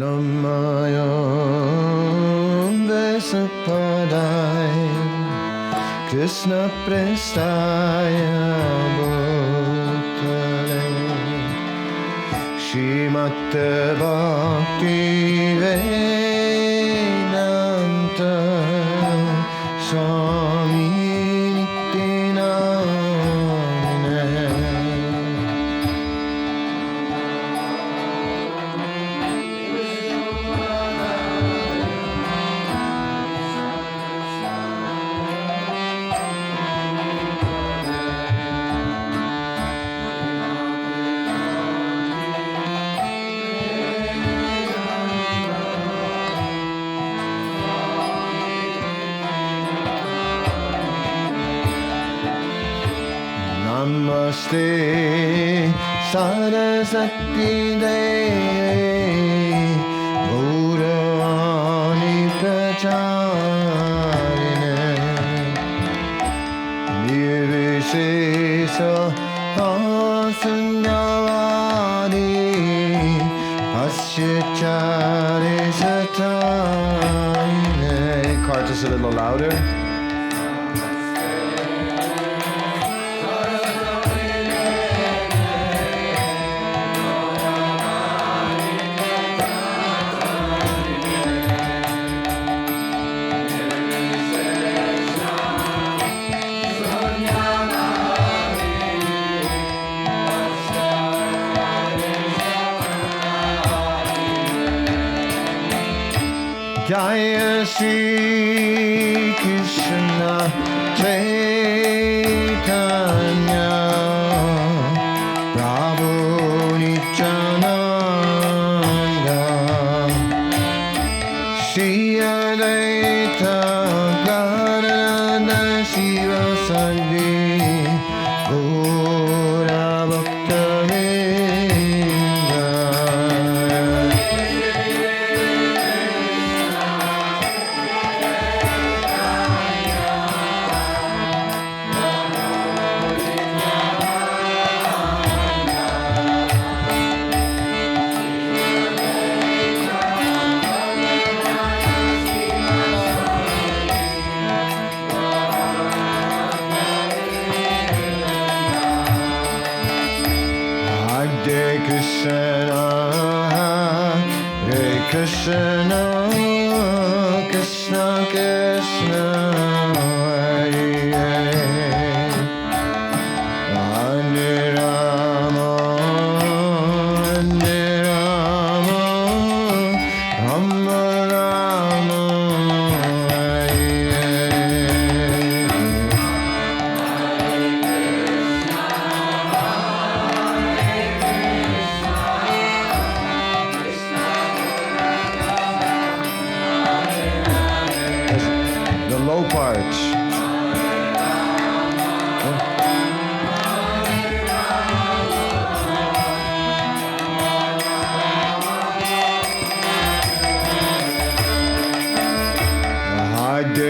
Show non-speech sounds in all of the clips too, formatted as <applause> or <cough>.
And on Krishna prestaya bhutale Srimate bhakti veda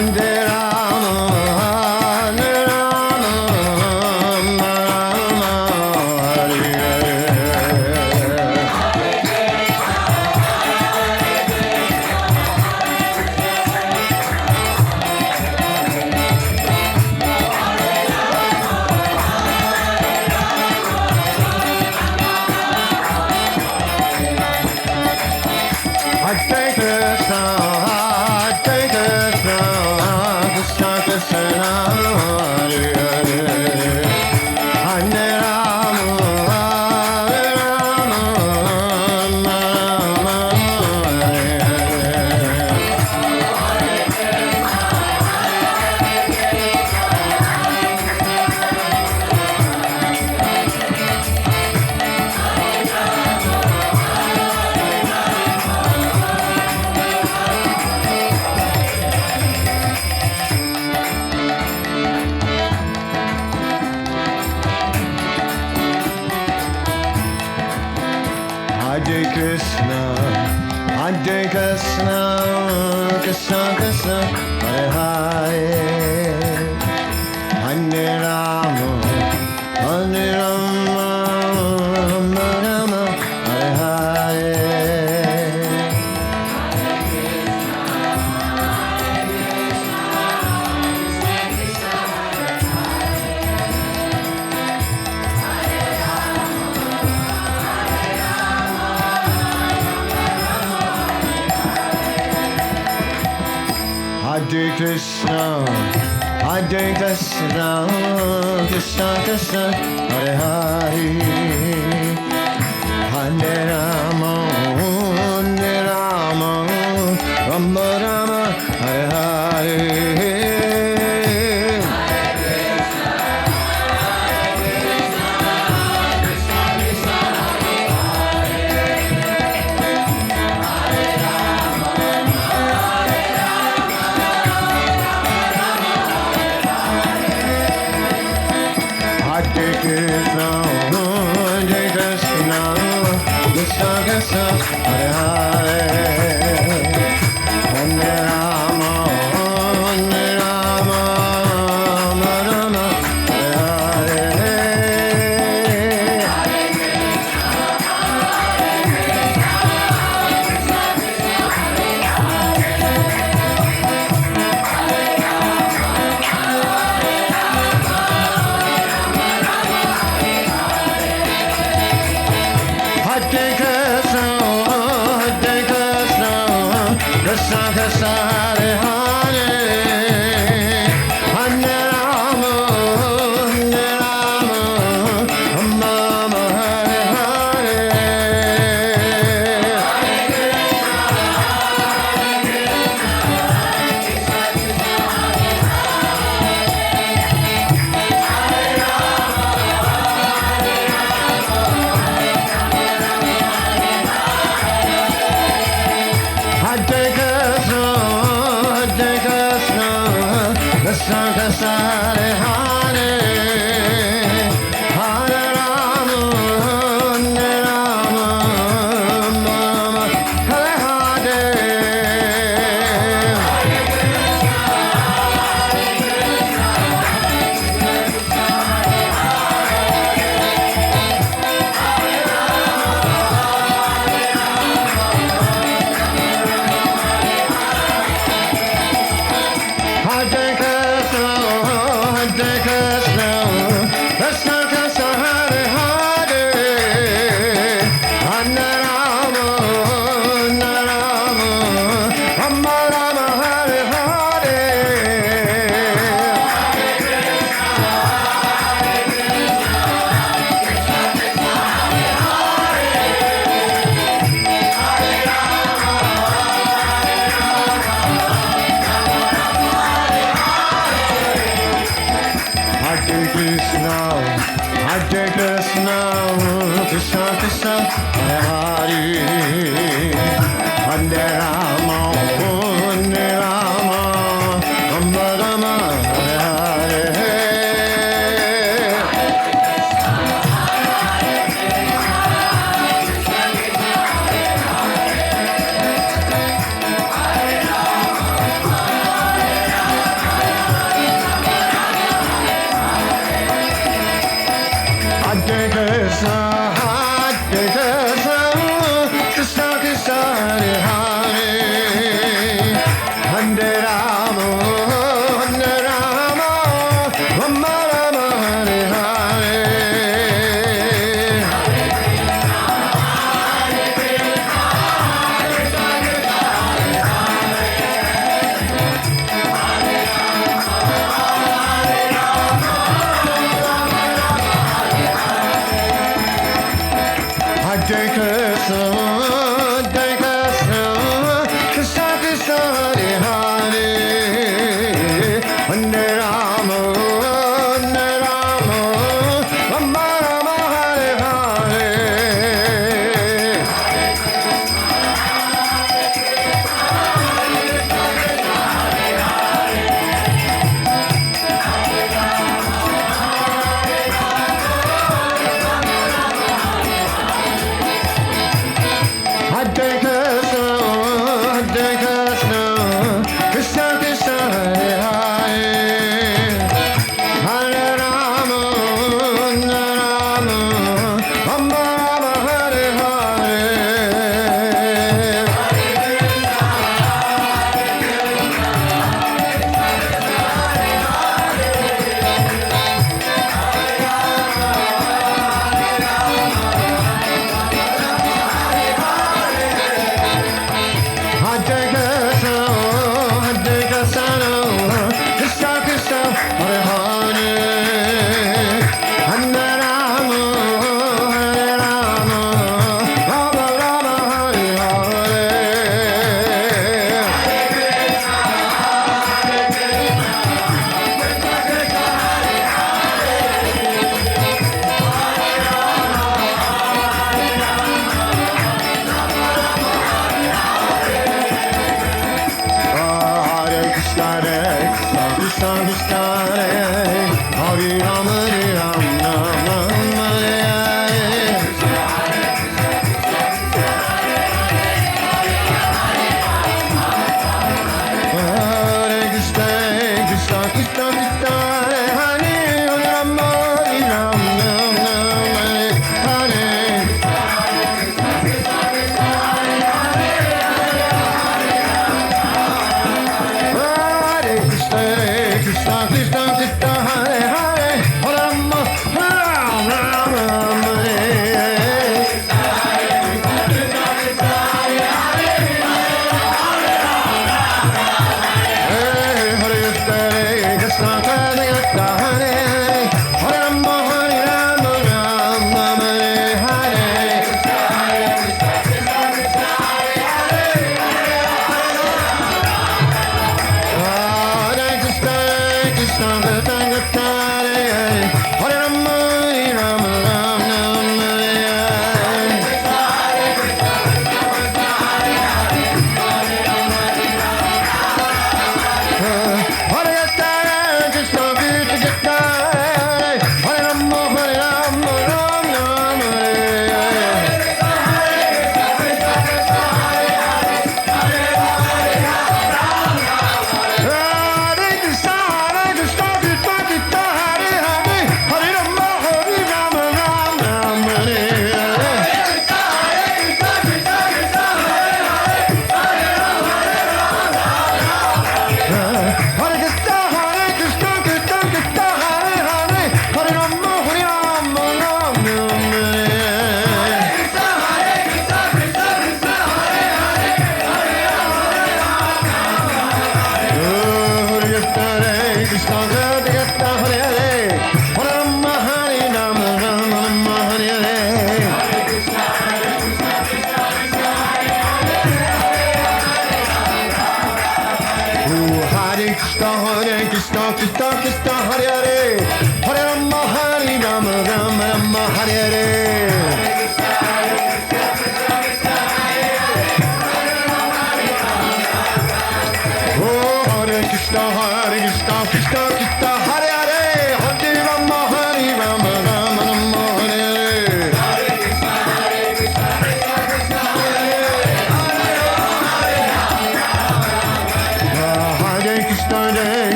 Hare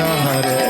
Krishna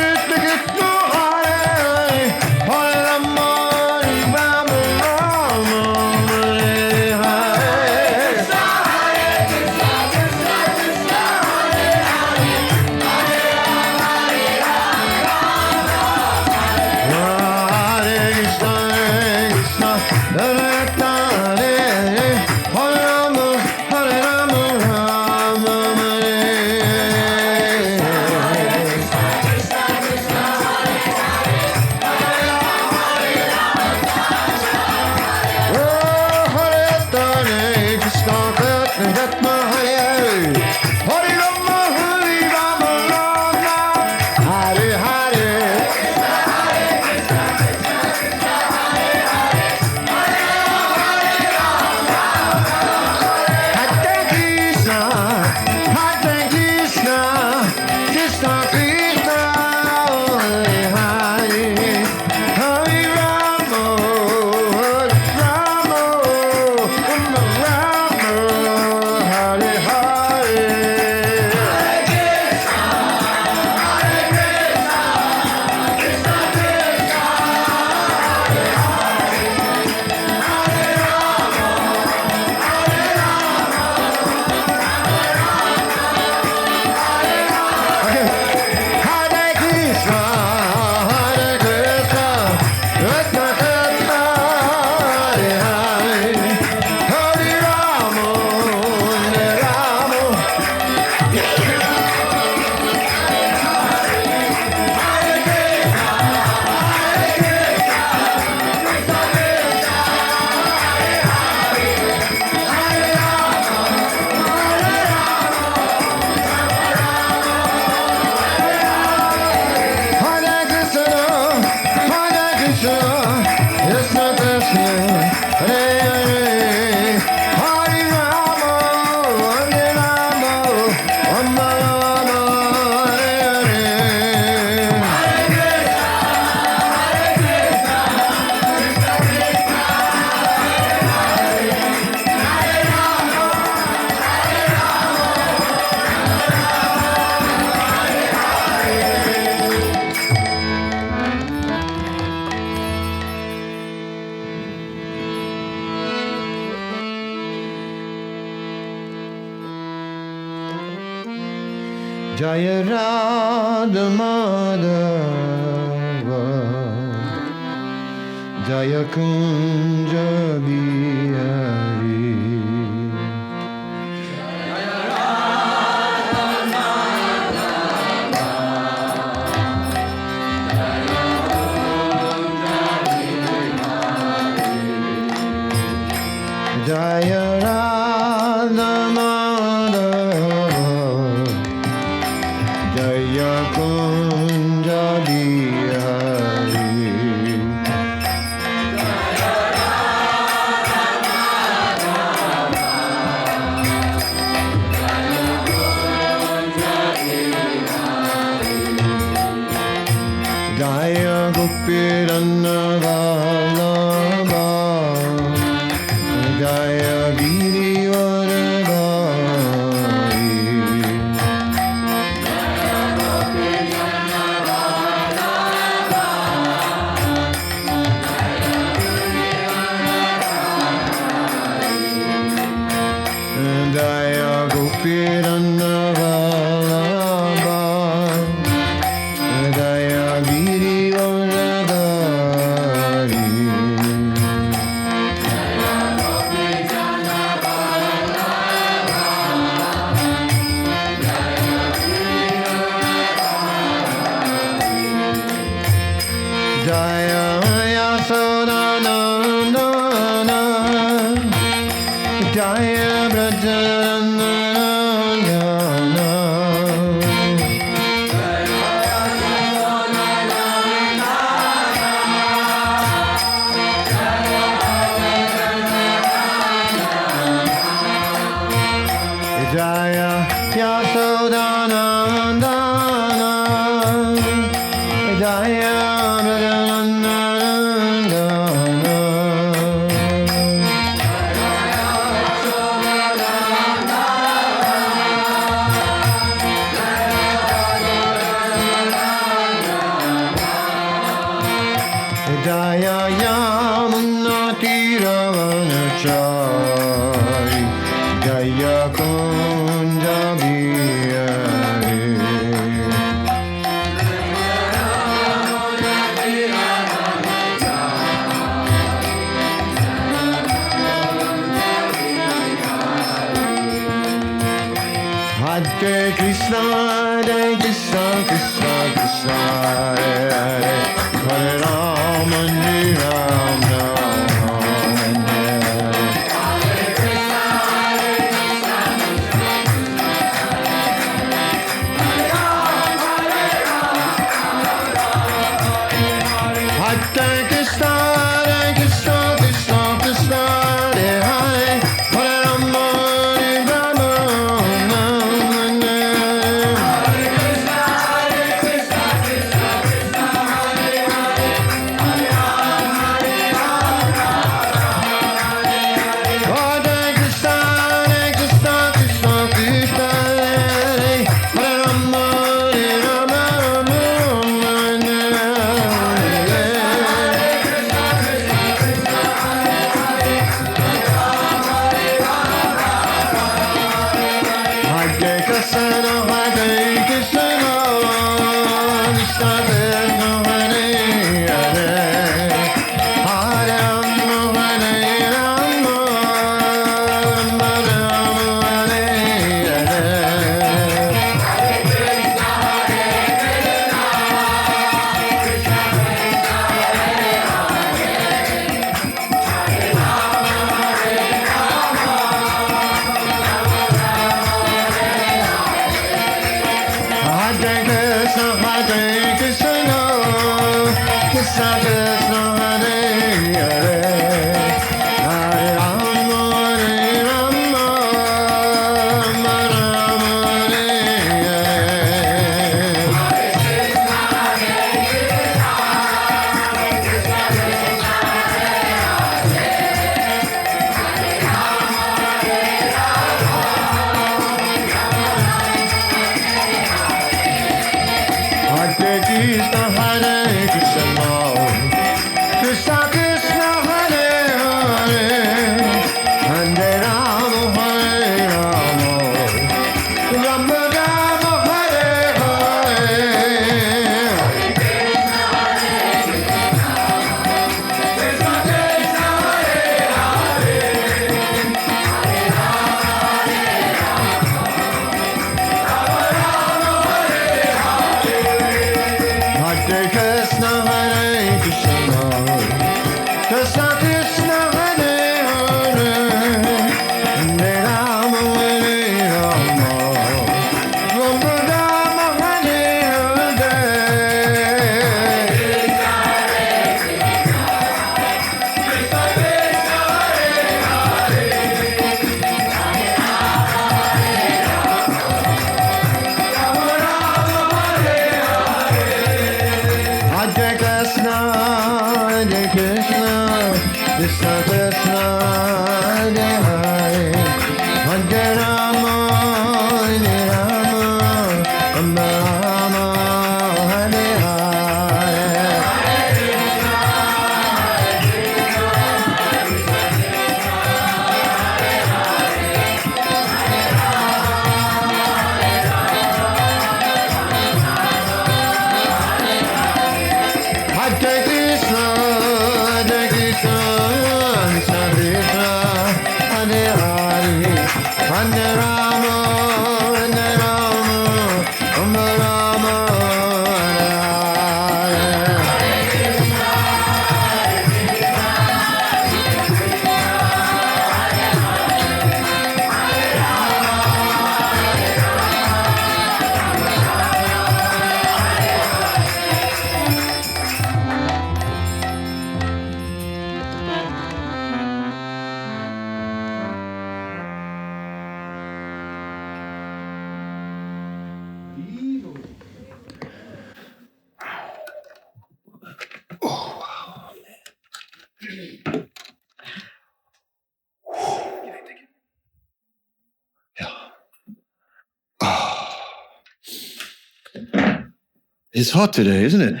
hot today, isn't it? <laughs>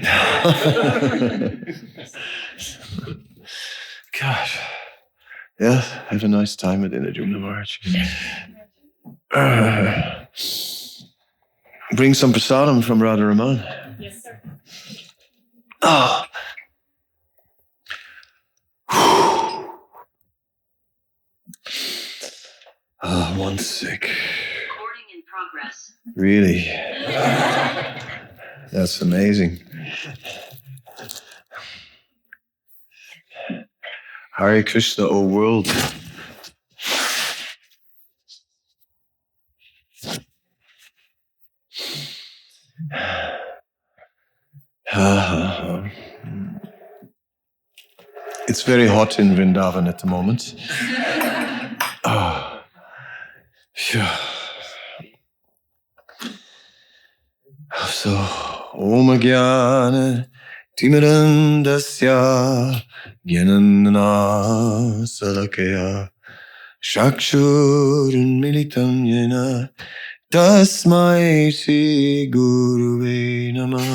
Gosh. Yeah, have a nice time at Inajumna March. Uh, <sighs> bring some prasadam from Radha Raman. Yes, sir. Oh. <sighs> Ah, one sick. Recording in progress. Really? <laughs> That's amazing. Hare Krishna, O world. It's very hot in Vrindavan at the moment. Phew. <sighs> So, ओमज्ञान तिमिरन्दस्य ज्ञनन्ना सलकया चक्षुरुन्मिलितं येन तस्मै श्रीगुरुवे नमः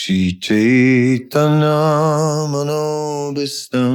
श्रीचैतन्यामनोभिस्तं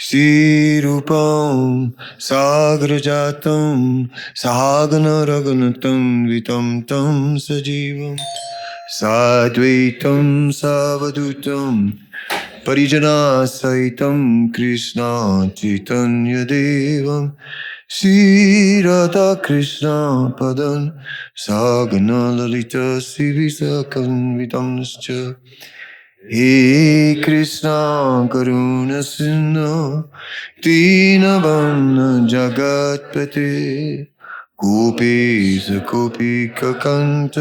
श्रीरूपां सागरजातं सागनरगनतं वितं तं सजीवं साद्वैतं सावधूतं परिजनासहितं कृष्णाचितन्यदेवं श्रीराधा कृष्णापदं सा कृष्णा करुणसिन दीनबन्न जगत्पते कोऽपि सुकोपि कञ्च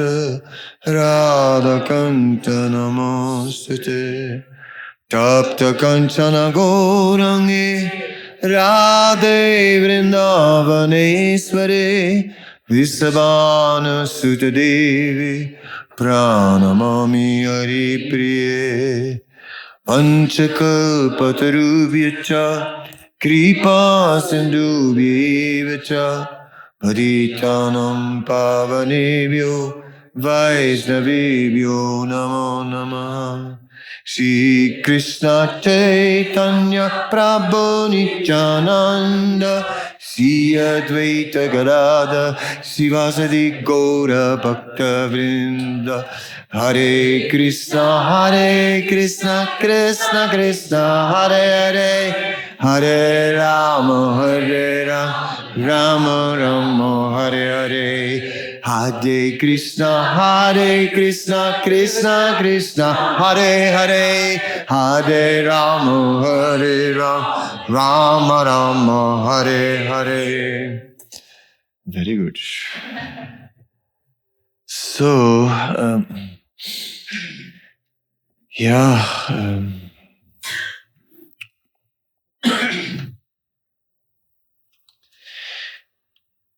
राधकंचनमस्तु तप्तकञ्चनघोरङ्गे राधे वृन्दावनेश्वरे विश्वानसुतदेवी। प्राणमामि हरिप्रिये पञ्चकल्पतरुभ्य च कृपासिन्धुभ्येव च। परितानां पावनेभ्यो वैष्णवेभ्यो नमो नमः। श्रीकृष्णच्चैतन्यप्राप् Nityanand Sri Advaita Gadada Srivasadi Gaura Bhakta Vrinda Hare Krishna Hare Krishna Krishna Krishna Hare Hare. Hare Rama Hare Rama Rama Rama Hare Hare Hare Krishna Hare Krishna Krishna Krishna Hare Hare Hare Rama Hare Rama Rama Rama Hare Hare Very good. So, um, yeah. Um,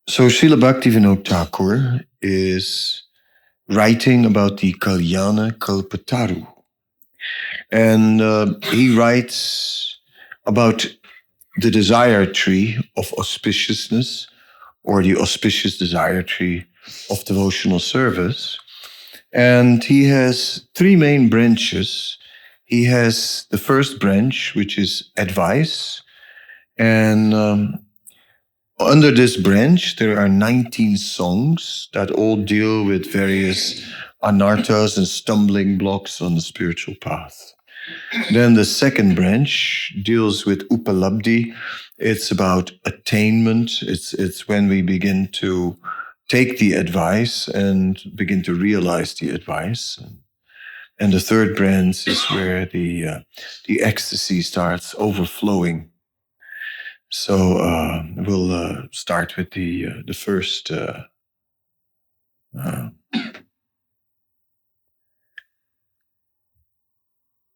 so, Srila Bhaktivinoda Thakur is writing about the Kalyana Kalpataru. And uh, he writes about the desire tree of auspiciousness or the auspicious desire tree of devotional service. And he has three main branches. He has the first branch, which is advice. And um, under this branch, there are 19 songs that all deal with various anarthas and stumbling blocks on the spiritual path. Then the second branch deals with upalabdhi. It's about attainment. It's it's when we begin to take the advice and begin to realize the advice. And the third branch is where the uh, the ecstasy starts overflowing. So uh, we'll uh, start with the uh, the first. Uh, uh, <clears throat>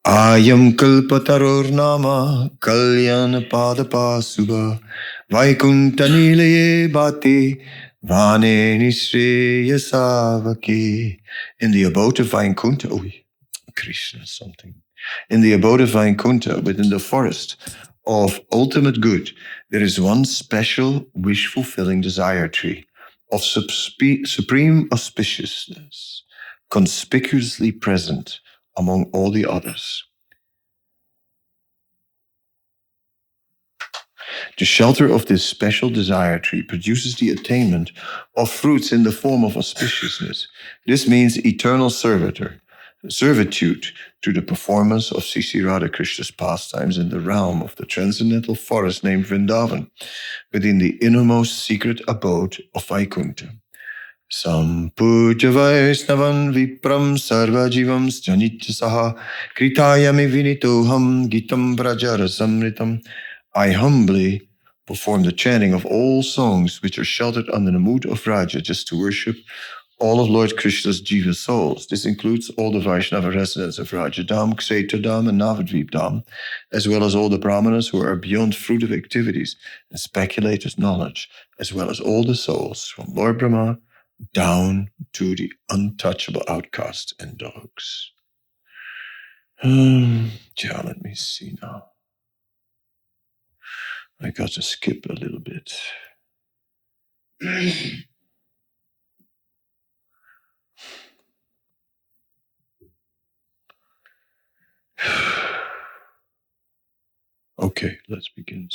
Ayam kalpatarornama kalyana padapasuba vaikuntanileye bhati vane nishreyasavaki. In the abode of Vaikuntha, oh, Krishna something. In the abode of Vaikuntha, within the forest of ultimate good, there is one special wish fulfilling desire tree of subspe- supreme auspiciousness, conspicuously present among all the others. The shelter of this special desire tree produces the attainment of fruits in the form of auspiciousness. This means eternal servitor, servitude to the performance of Sisi Radhakrishna's pastimes in the realm of the transcendental forest named Vrindavan, within the innermost secret abode of Vaikuntha. Sampuja Vaisnavan Vipram Sarva Jivam Janitya Saha Kritayami Vinitoham Gitam Brajara Samritam. I humbly perform the chanting of all songs which are sheltered under the mood of Raja just to worship all of Lord Krishna's Jiva souls. This includes all the Vaishnava residents of Rajadam, Kshetradam, and Navadvipdam, as well as all the Brahmanas who are beyond fruitive activities and speculative knowledge, as well as all the souls from Lord Brahma down to the untouchable outcasts and dogs. Um, yeah, let me see now. I got to skip a little bit. <clears throat> <sighs> okay, let's begin.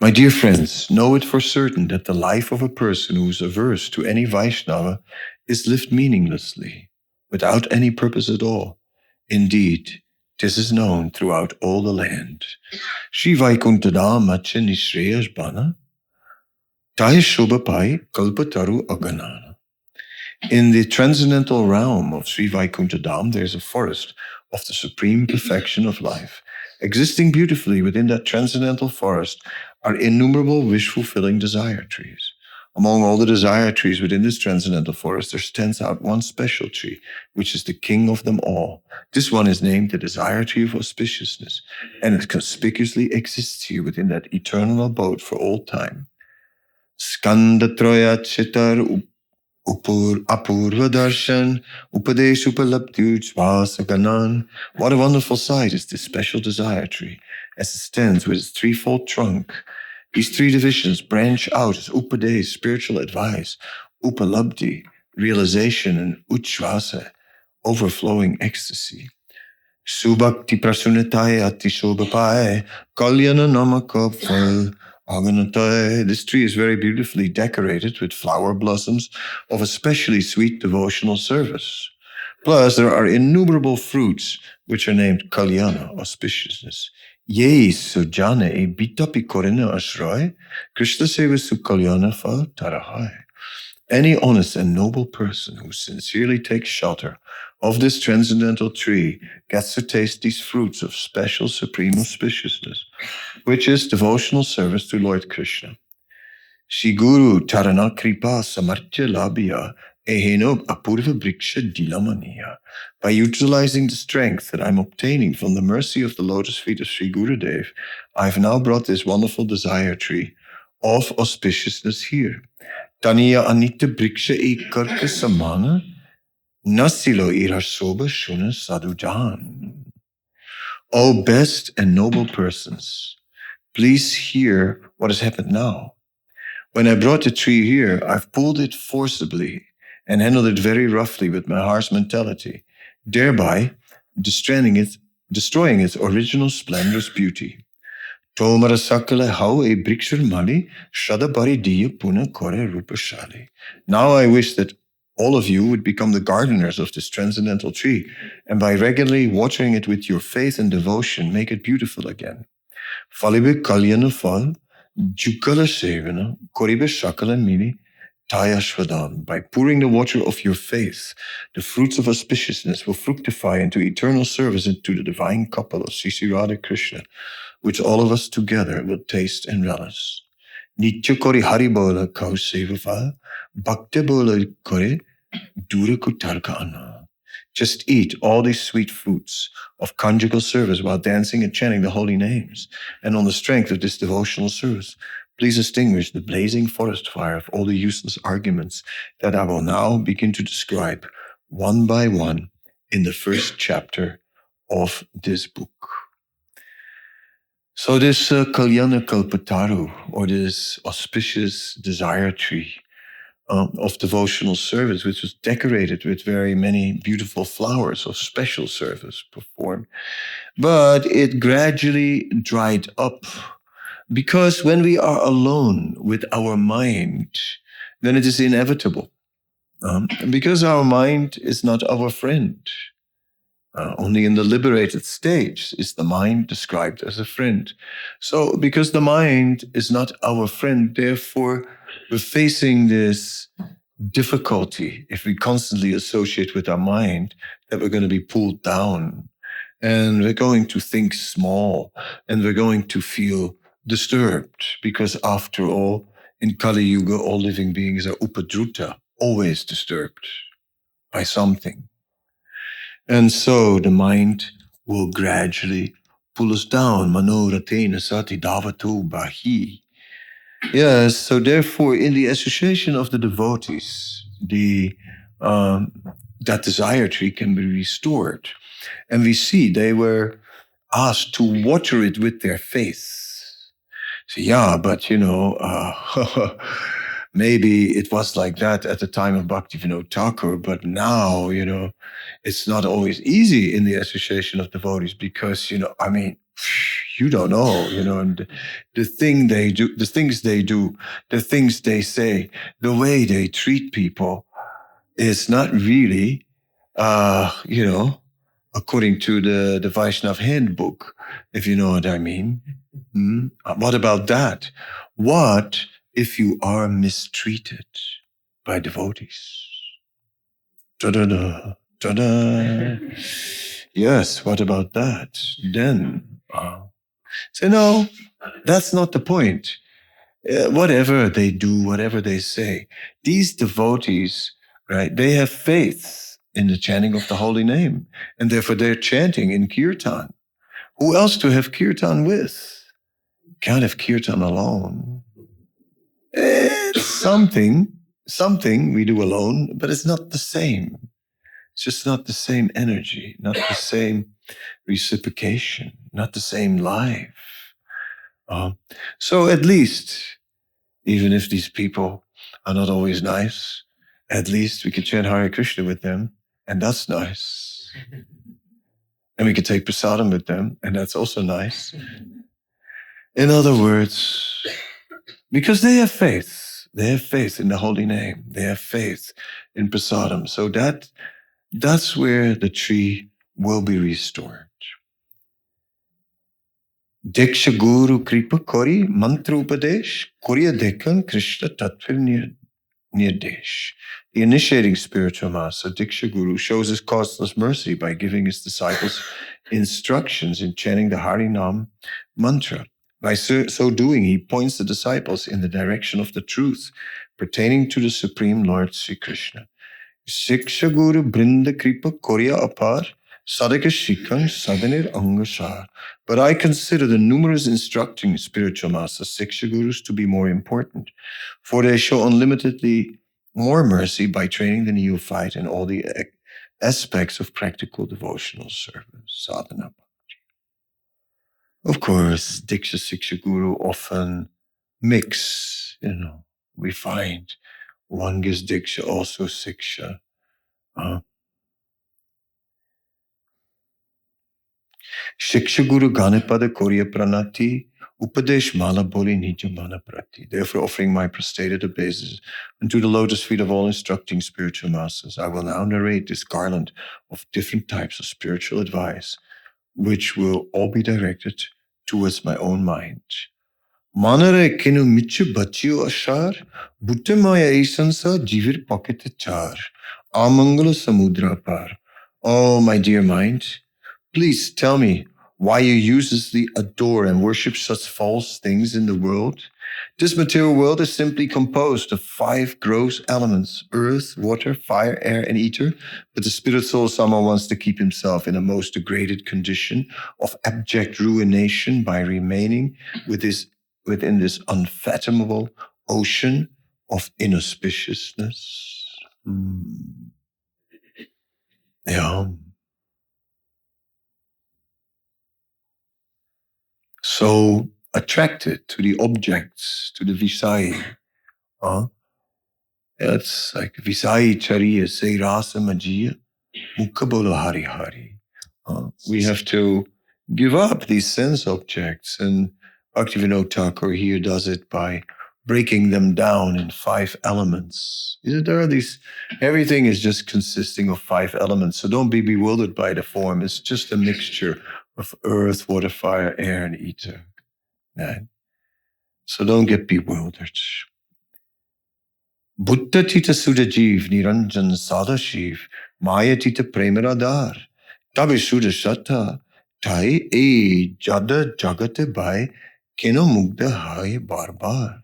My dear friends, know it for certain that the life of a person who is averse to any Vaishnava is lived meaninglessly, without any purpose at all. Indeed, this is known throughout all the land. Shri Vaikuntada Macha Nishreyas Bana, Tai Shobhapai Kalpataru Aganana. In the transcendental realm of Sri Vaikunthadam, there is a forest of the supreme perfection of life. Existing beautifully within that transcendental forest are innumerable wish fulfilling desire trees. Among all the desire trees within this transcendental forest, there stands out one special tree, which is the king of them all. This one is named the desire tree of auspiciousness, and it conspicuously exists here within that eternal abode for all time. Skandatroya chitar upur apurva darshan upadesh upalapti ganan. What a wonderful sight is this special desire tree as it stands with its threefold trunk these three divisions branch out as Upadesa, spiritual advice, Upalabdhi, realization, and Uchvasa, overflowing ecstasy. Subhakti prasunataya atishobhapaye kalyana namakapal This tree is very beautifully decorated with flower blossoms of especially sweet devotional service. Plus, there are innumerable fruits which are named kalyana, auspiciousness. Jesu jane bitapi korena ashray, Krishna seva sukalyana fa tarahai. Any honest and noble person who sincerely takes shelter of this transcendental tree gets to taste these fruits of special supreme auspiciousness. which is devotional service to Lord Krishna. Shri Guru Charana Kripa Samartya Labhya Eheno Apurva Briksha Dilamaniya. By utilizing the strength that I'm obtaining from the mercy of the lotus feet of Sri Gurudev, I've now brought this wonderful desire tree of auspiciousness here. Taniya Anita Briksha Ekarka Samana Nasilo Irasoba Shuna Sadhujan. O best and noble persons, please hear what has happened now. When I brought the tree here, I've pulled it forcibly and handled it very roughly with my harsh mentality, thereby destroying it, destroying its original splendorous beauty. Tomara sakala how a brikshur mali shadabari diya puna kore rupashali. Now I wish that all of you would become the gardeners of this transcendental tree, and by regularly watering it with your faith and devotion, make it beautiful again. Falibe fal, Jukala Sevana, Koribe Shakala Mini, Tayashvadan. By pouring the water of your faith, the fruits of auspiciousness will fructify into eternal service into the divine couple of Sisi Radha Krishna, which all of us together will taste and relish. Nitya Kori Haribola Kau Sevava, Bhakti Bola Kore, Dura Kutarka Anna. Just eat all these sweet fruits of conjugal service while dancing and chanting the holy names. And on the strength of this devotional service, please extinguish the blazing forest fire of all the useless arguments that I will now begin to describe one by one in the first chapter of this book. So this uh, Kalyana Kalpataru, or this auspicious desire tree, um, of devotional service, which was decorated with very many beautiful flowers of special service performed. But it gradually dried up because when we are alone with our mind, then it is inevitable. Um, because our mind is not our friend. Uh, only in the liberated stage is the mind described as a friend. So, because the mind is not our friend, therefore, we're facing this difficulty if we constantly associate with our mind that we're going to be pulled down and we're going to think small and we're going to feel disturbed because after all, in Kali Yuga, all living beings are upadruta, always disturbed by something. And so the mind will gradually pull us down. Manoratena sati davatu bahi. Yes, so therefore, in the association of the devotees, the um, that desire tree can be restored, and we see they were asked to water it with their faith. So yeah, but you know, uh, <laughs> maybe it was like that at the time of Bhaktivinoda Thakur, but now you know, it's not always easy in the association of devotees because you know, I mean you don't know, you know, and the thing they do, the things they do, the things they say, the way they treat people is not really, uh, you know, according to the, the Vaishnav handbook, if you know what I mean. <laughs> Hmm? What about that? What if you are mistreated by devotees? Da-da-da, da-da. Yes, what about that? Then, uh, say, no, that's not the point. Uh, whatever they do, whatever they say, these devotees, right, they have faith in the chanting of the holy name, and therefore they're chanting in kirtan. Who else to have kirtan with? Can't have kirtan alone. It's something, something we do alone, but it's not the same. It's just not the same energy, not the same reciprocation, not the same life. Um, so at least, even if these people are not always nice, at least we could chant Hare Krishna with them, and that's nice. <laughs> and we could take prasadam with them, and that's also nice. In other words, because they have faith, they have faith in the holy name, they have faith in prasadam. So that that's where the tree will be restored. Diksha Guru Kripa Kori Mantra Upadesh Kuriya Dekan Krishna Tatvir Nirdesh. The initiating spiritual master, Diksha Guru, shows his causeless mercy by giving his disciples instructions in chanting the Harinam mantra. By so, so doing, he points the disciples in the direction of the truth pertaining to the Supreme Lord Sri Krishna. Shiksha Guru Brinda Kripa Korya Apar Sadaka Shikang Sadanir Angashar. But I consider the numerous instructing spiritual masters, Siksha Gurus, to be more important, for they show unlimitedly more mercy by training the neophyte in all the aspects of practical devotional service, sadhana. Of course, Diksha Siksha Guru often mix, you know, we find one gives Diksha, also Siksha. Uh, Shiksha Guru Ganepada Korya Pranati Upadesh Mala Boli Nija Mana Prati. Therefore, offering my prostrated obeisance unto the lotus feet of all instructing spiritual masters, I will now narrate this garland of different types of spiritual advice, which will all be directed towards my own mind. Manare kinu michu bachiyo ashar, butte maya isansa jivir pocket char, amangala samudra par. Oh, my dear mind, please tell me why you uselessly adore and worship such false things in the world. This material world is simply composed of five gross elements earth, water, fire, air, and ether. But the spirit soul somehow wants to keep himself in a most degraded condition of abject ruination by remaining with within this unfathomable ocean of inauspiciousness. Hmm. Yeah. So attracted to the objects, to the Visai. Huh? It's like Visai Chariya Se Rasa Majiya Mukabola Hari Hari. Uh, we have to give up these sense objects, and Bhaktivinoda Thakur here does it by breaking them down in five elements. You know, There are these, everything is just consisting of five elements, so don't be bewildered by the form. It's just a mixture of earth, water, fire, air, and ether. Right? So don't get bewildered. Buddha Tita Sudajiv Niranjan Sadashiv Maya Tita Premaradar Tabe Suda Shatta Tai E Jada Jagate Bai Keno Mugda Hai Barbar.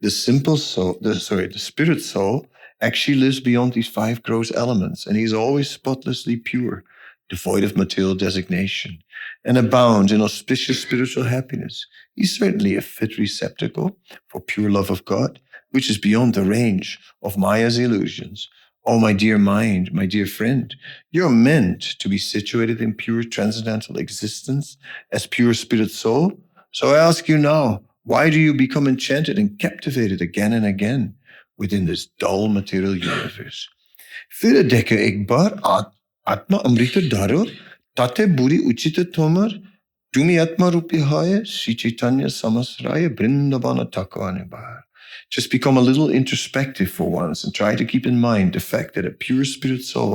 The simple soul, the, sorry, the spirit soul actually lives beyond these five gross elements, and he's always spotlessly pure, devoid of material designation, and abounds in auspicious spiritual happiness, is certainly a fit receptacle for pure love of God, which is beyond the range of Maya's illusions. Oh, my dear mind, my dear friend, you're meant to be situated in pure transcendental existence as pure spirit soul. So I ask you now, why do you become enchanted and captivated again and again within this dull material universe? Für de ik bar आत्मा अमृत धारो ताते बुरी उचित तोमर তুমি আত্মারূপী হয় Shri Chaitanya samasraya Vrindavan takane bar. Just become a little introspective for once and try to keep in mind the fact that a pure spirit soul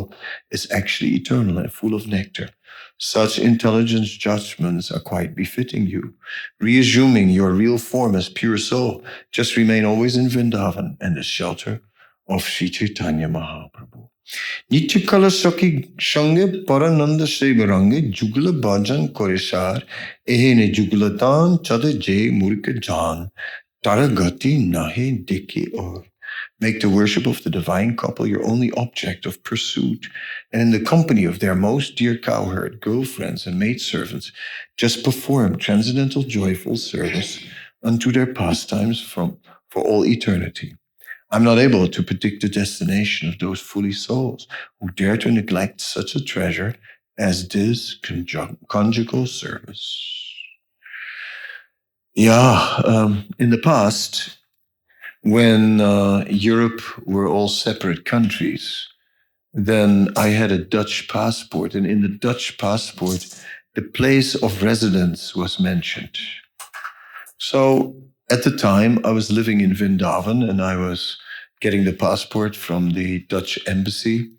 is actually eternal and full of nectar. Such intelligent judgments are quite befitting you. Reassuming your real form as pure soul, just remain always in Vrindavan and the shelter of Sri Chaitanya Mahaprabhu. নিত্যকালা সখী সঙ্গে পরানন্দ সেই রঙ্গে যুগল ভজন করে সার এহেনে যুগল দান চদে যে মূর্খ জান তারা গতি নাহে দেখে or Make the worship of the divine couple your only object of pursuit, and in the company of their most dear cowherd, girlfriends, and maidservants, just perform transcendental joyful service unto their pastimes from for all eternity. I'm not able to predict the destination of those foolish souls who dare to neglect such a treasure as this conjug- conjugal service. Yeah, um, in the past, when uh, Europe were all separate countries, then I had a Dutch passport, and in the Dutch passport, the place of residence was mentioned. So at the time, I was living in Vrindavan and I was getting the passport from the Dutch embassy.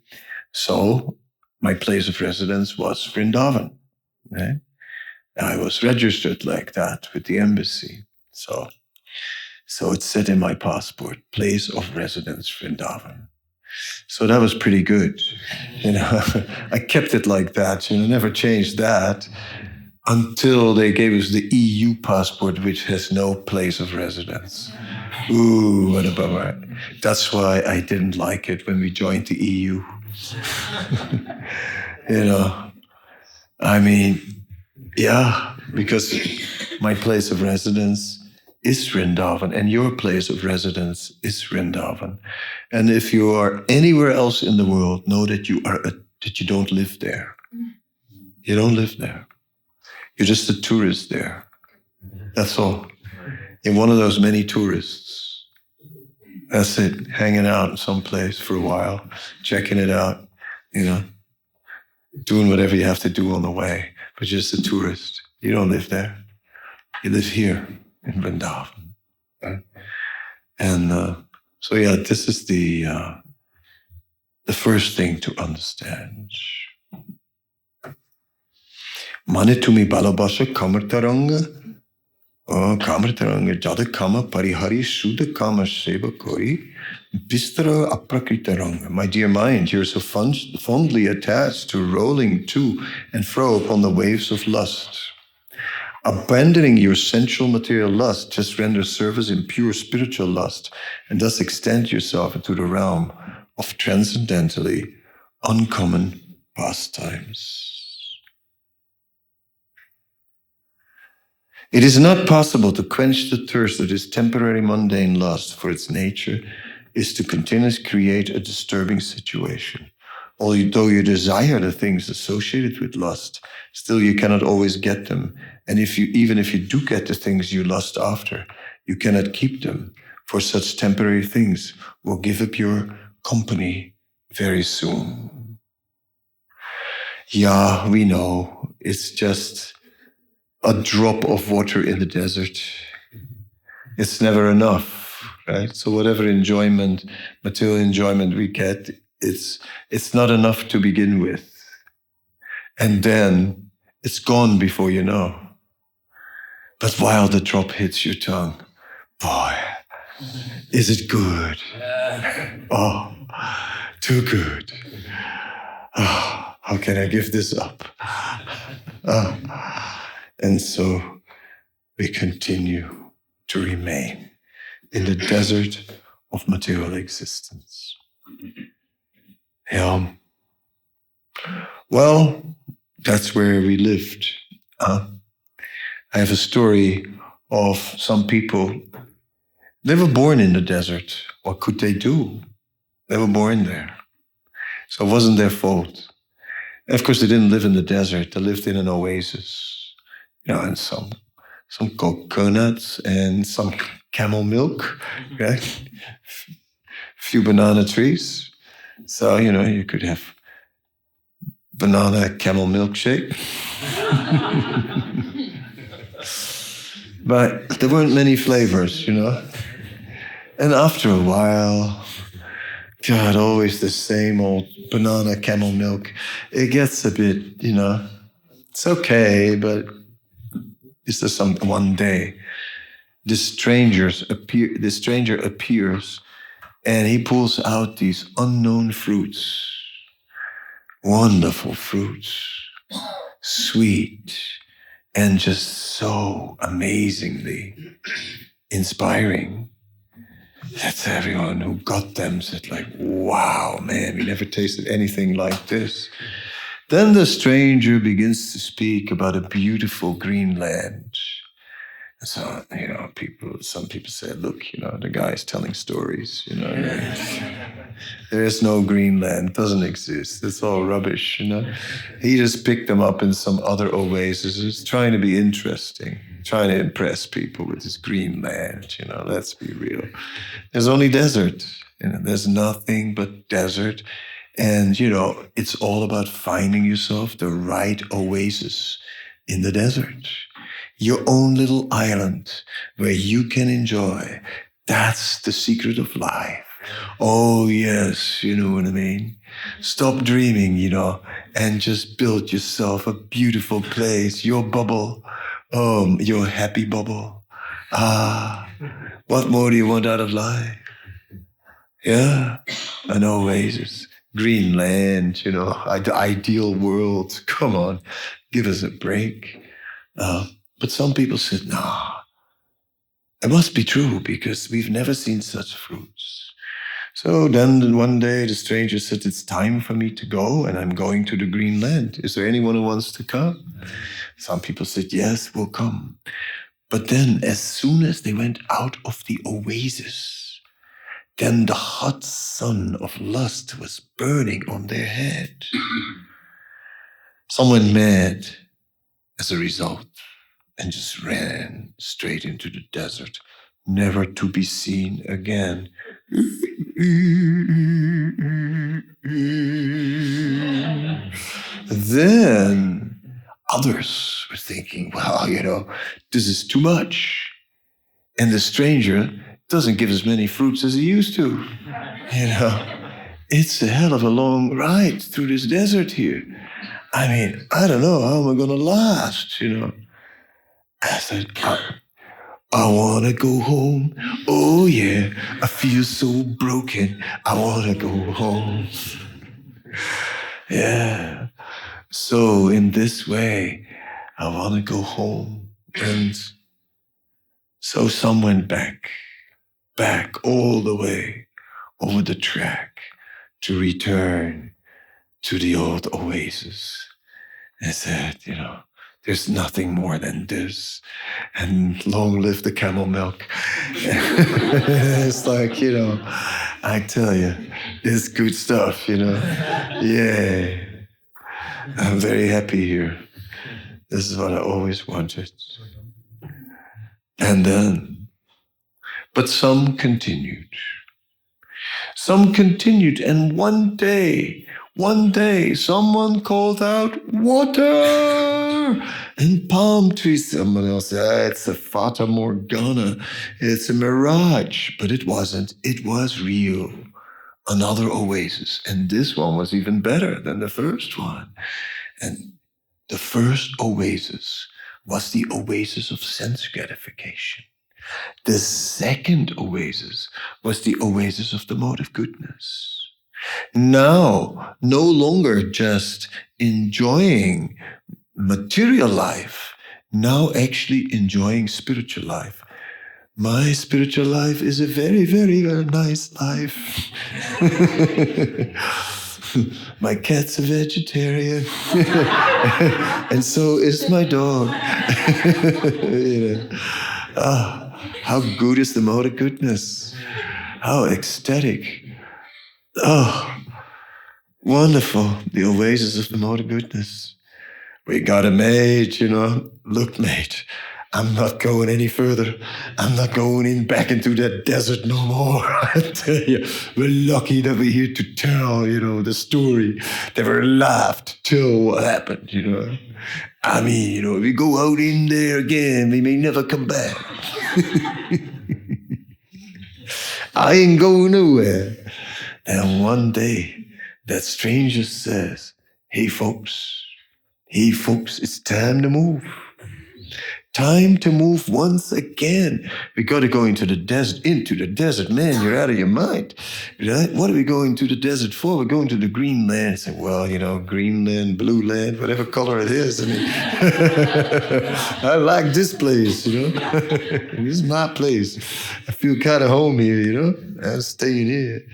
So my place of residence was Vrindavan. right? Eh? I was registered like that with the embassy. So, so it said in my passport, place of residence Vrindavan. So that was pretty good. You know, <laughs> I kept it like that, you know, never changed that. Until they gave us the EU passport, which has no place of residence. Ooh, what a bummer. That's why I didn't like it when we joined the EU. <laughs> you know, I mean, yeah, because my place of residence is Vrindavan and your place of residence is Vrindavan. And if you are anywhere else in the world, know that you are a, that you don't live there. You don't live there. You're just a tourist there. That's all. You're one of those many tourists. That's it. Hanging out in some place for a while, checking it out, you know, doing whatever you have to do on the way, but you're just a tourist. You don't live there. You live here in Vrindavan. Right? And uh, so, yeah, this is the uh, the first thing to understand. Mane tumi balabasha kamartaranga. Oh, kamartaranga jada kama parihari shuddha kama seva kori. Bistara aprakrita My dear mind, you're so fondly attached to rolling to and fro upon the waves of lust. Abandoning your sensual material lust, just render service in pure spiritual lust, and thus extend yourself into the realm of transcendentally uncommon pastimes. It is not possible to quench the thirst of this temporary mundane lust, for its nature is to continuously create a disturbing situation. Although you desire the things associated with lust, still you cannot always get them. And if you, even if you do get the things you lust after, you cannot keep them, for such temporary things will give up your company very soon. Yeah, we know. It's just a drop of water in the desert. It's never enough, right? So whatever enjoyment, material enjoyment we get, it's it's not enough to begin with. And then it's gone before you know. But while the drop hits your tongue, boy, is it good? Oh, too good. Oh, how can I give this up? Oh. And so we continue to remain in the desert of material existence. Yeah. Well, that's where we lived. Uh, I have a story of some people. They were born in the desert. What could they do? They were born there. So it wasn't their fault. Of course, they didn't live in the desert, they lived in an oasis you know, and some some coconuts and some camel milk, mm-hmm. right? A few banana trees. So, you know, you could have banana camel milkshake. <laughs> but there weren't many flavors, you know. And after a while, God, always the same old banana camel milk. It gets a bit, you know, it's okay, but is there some one day this strangers appear stranger appears and he pulls out these unknown fruits wonderful fruits sweet and just so amazingly inspiring. That's everyone who got them said like wow man we never tasted anything like this then the stranger begins to speak about a beautiful green land. So, you know, people, some people say, look, you know, the guy's telling stories, you know. <laughs> there is no Greenland, it doesn't exist. It's all rubbish, you know. He just picked them up in some other oasis. He's trying to be interesting, trying to impress people with his Greenland, you know, let's be real. There's only desert, you know, there's nothing but desert. And, you know, it's all about finding yourself the right oasis in the desert, your own little island where you can enjoy. That's the secret of life. Oh, yes, you know what I mean? Stop dreaming, you know, and just build yourself a beautiful place, your bubble, oh, your happy bubble. Ah, what more do you want out of life? Yeah, an oasis. Greenland, you know, ideal world. <laughs> Come on, give us a break. Uh, but some people said, nah, it must be true because we've never seen such fruits. So then one day the stranger said, It's time for me to go and I'm going to the green land. Is there anyone who wants to come? Some people said, Yes, we'll come. But then, as soon as they went out of the oasis, then the hot sun of lust was burning on their head. Some went mad as a result and just ran straight into the desert, never to be seen again. then others were thinking, well, you know, this is too much. And the stranger doesn't give as many fruits as he used to. You know, it's a hell of a long ride through this desert here. I mean, I don't know how am I going to last, you know. I said, I, want to go home. Oh, yeah, I feel so broken. I want to go home. yeah. So, in this way, I want to go home. And so, some went back, back all the way over the track to return to the old oasis. I said, you know, there's nothing more than this. And long live the camel milk. <laughs> it's like, you know, I tell you, it's good stuff, you know. Yeah. I'm very happy here. This is what I always wanted. And then, but some continued. Some continued, and one day, one day, someone called out, Water! And palm trees. Someone else said, "Ah, It's a Fata Morgana. It's a mirage. But it wasn't. It was real. Another oasis. And this one was even better than the first one. And the first oasis was the oasis of sense gratification. The second oasis was the oasis of the mode of goodness. Now, no longer just enjoying material life, now actually enjoying spiritual life. My spiritual life is a very, very, very nice life. <laughs> my cat's a vegetarian, <laughs> and so is my dog. <laughs> you know. Ah, how good is the mode of goodness? How ecstatic. Oh, wonderful. The oasis of the mode of goodness. We got a mate, you know. Look, mate, I'm not going any further. I'm not going in back into that desert no more. <laughs> I tell you, we're lucky that we're here to tell, you know, the story. Never laughed till what happened, you know. I mean, you know, if we go out in there again, we may never come back. <laughs> I ain't going nowhere. And one day, that stranger says, Hey, folks, hey, folks, it's time to move. Time to move once again. We got to go into the desert, into the desert. Man, you're out of your mind. Right? What are we going to the desert for? We're going to the green land. Say, well, you know, green land, blue land, whatever color it is. I mean, <laughs> I like this place, you know. <laughs> this is my place. I feel kind of home here, you know. I'm staying here.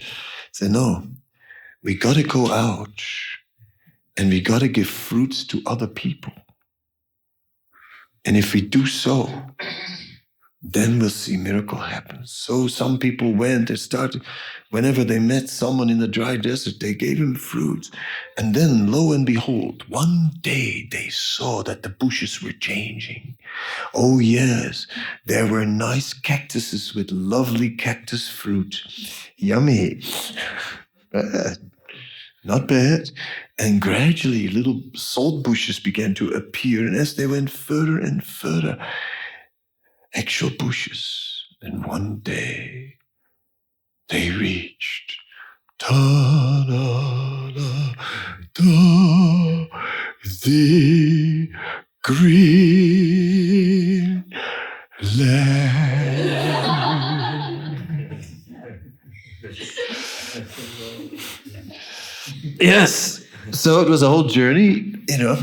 Say, no, we got to go out and we got to give fruits to other people. And if we do so, then we'll see miracle happen. So some people went, they started, whenever they met someone in the dry desert, they gave him fruits. And then lo and behold, one day they saw that the bushes were changing. Oh yes, there were nice cactuses with lovely cactus fruit. Yummy. Bad. Not bad. And gradually, little salt bushes began to appear. And as they went further and further, actual bushes. And one day, they reached da da da the green land. Yes. So it was a whole journey, you know.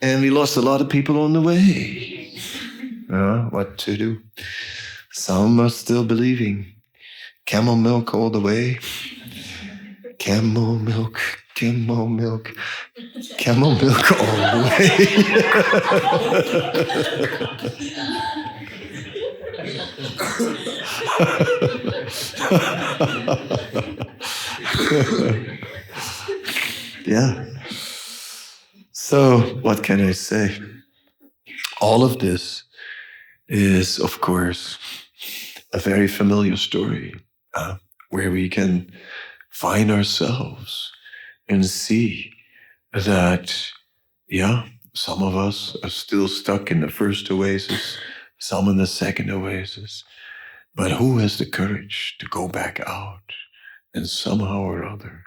and we lost a lot of people on the way. Uh, what to do? Some are still believing. Camel milk all the way. Camel milk, camel milk, camel milk all the way. <laughs> yeah. So, what can I say? All of this is, of course, a very familiar story uh, where we can find ourselves and see that, yeah, some of us are still stuck in the first oasis, some in the second oasis. But who has the courage to go back out and somehow or other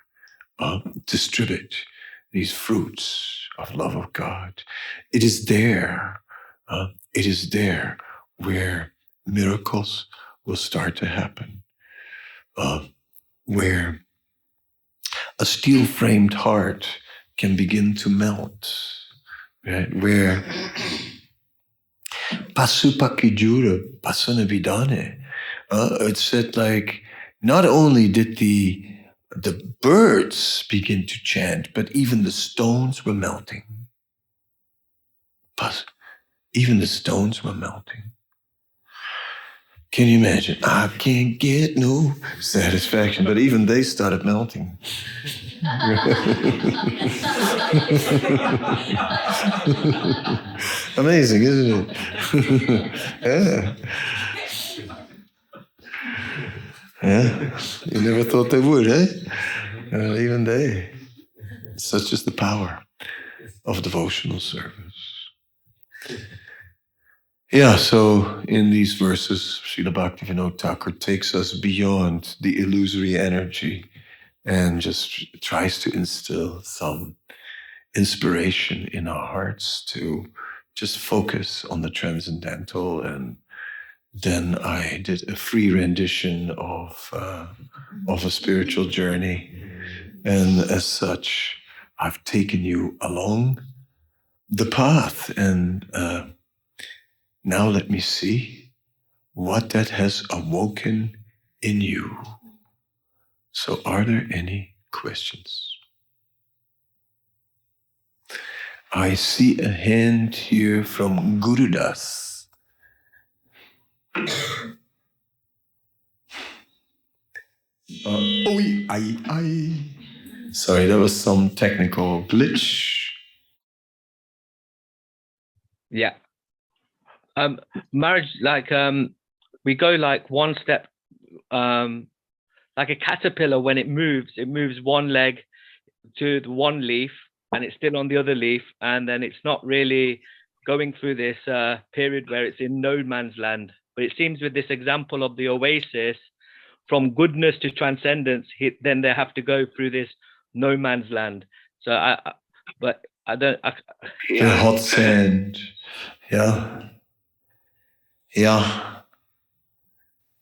uh, distribute these fruits of love of God? It is there, uh, it is there where miracles will start to happen, uh, where a steel framed heart can begin to melt, right? Where <clears throat> pasupakijura pasanavidane. Uh, it said like, not only did the the birds begin to chant, but even the stones were melting. But even the stones were melting. Can you imagine? I can't get no satisfaction, but even they started melting. <laughs> Amazing, isn't it? <laughs> yeah. Yeah. You never thought they would, eh? <laughs> Uh, even they. Such is the power of devotional service. Yeah, so in these verses, Srila Bhaktivinoda Thakur takes us beyond the illusory energy and just tries to instill some inspiration in our hearts to just focus on the transcendental. And then I did a free rendition of uh, of a spiritual journey, and as such, I've taken you along the path and. Uh, now let me see what that has awoken in you. So, are there any questions? I see a hand here from Gurudas. Uh, oh, I, I. Sorry, there was some technical glitch. Yeah. Um, marriage, like, um, we go like one step, um, like a caterpillar when it moves, it moves one leg to the one leaf and it's still on the other leaf. And then it's not really going through this uh, period where it's in no man's land. But it seems with this example of the oasis, from goodness to transcendence, he, then they have to go through this no man's land. So I, I but I don't. I, The hot sand. Yeah. Yeah.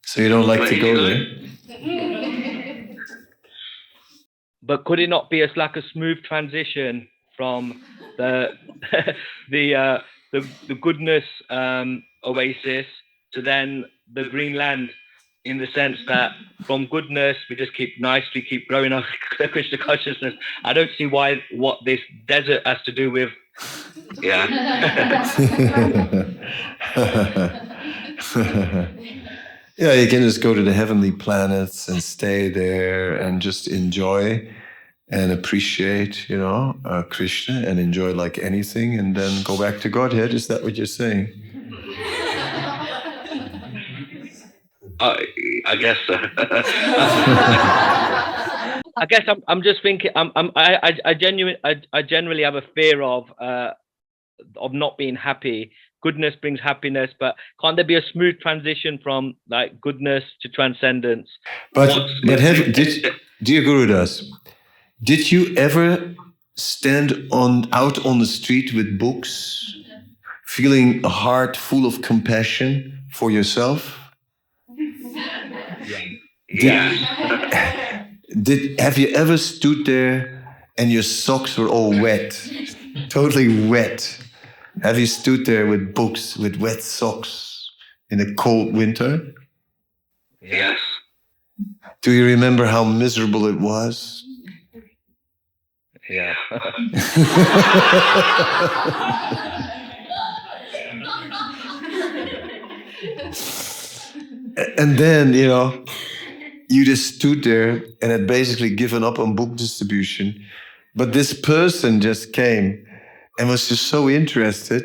So you don't like to go there? <laughs> but could it not be as like a smooth transition from the <laughs> the uh, the, the goodness um, oasis to then the green land in the sense that from goodness we just keep nicely keep growing our <laughs> Krishna consciousness. I don't see why what this desert has to do with yeah. <laughs> yeah, you can just go to the heavenly planets and stay there and just enjoy and appreciate, you know, uh, Krishna and enjoy like anything and then go back to Godhead. Is that what you're saying? I, I guess so. <laughs> I guess I'm, I'm just thinking I'm, I'm I, I, I genuine I, I generally have a fear of uh of not being happy. Goodness brings happiness, but can't there be a smooth transition from like goodness to transcendence? But Once- but have did <laughs> dear Gurudas, did you ever stand on out on the street with books, feeling a heart full of compassion for yourself? Yeah. <laughs> Did have you ever stood there and your socks were all wet totally wet. Have you stood there with books, with wet socks in a cold winter? Yes. Do you remember how miserable it was? Yeah. <laughs> and then, you know, you just stood there and had basically given up on book distribution. But this person just came and was just so interested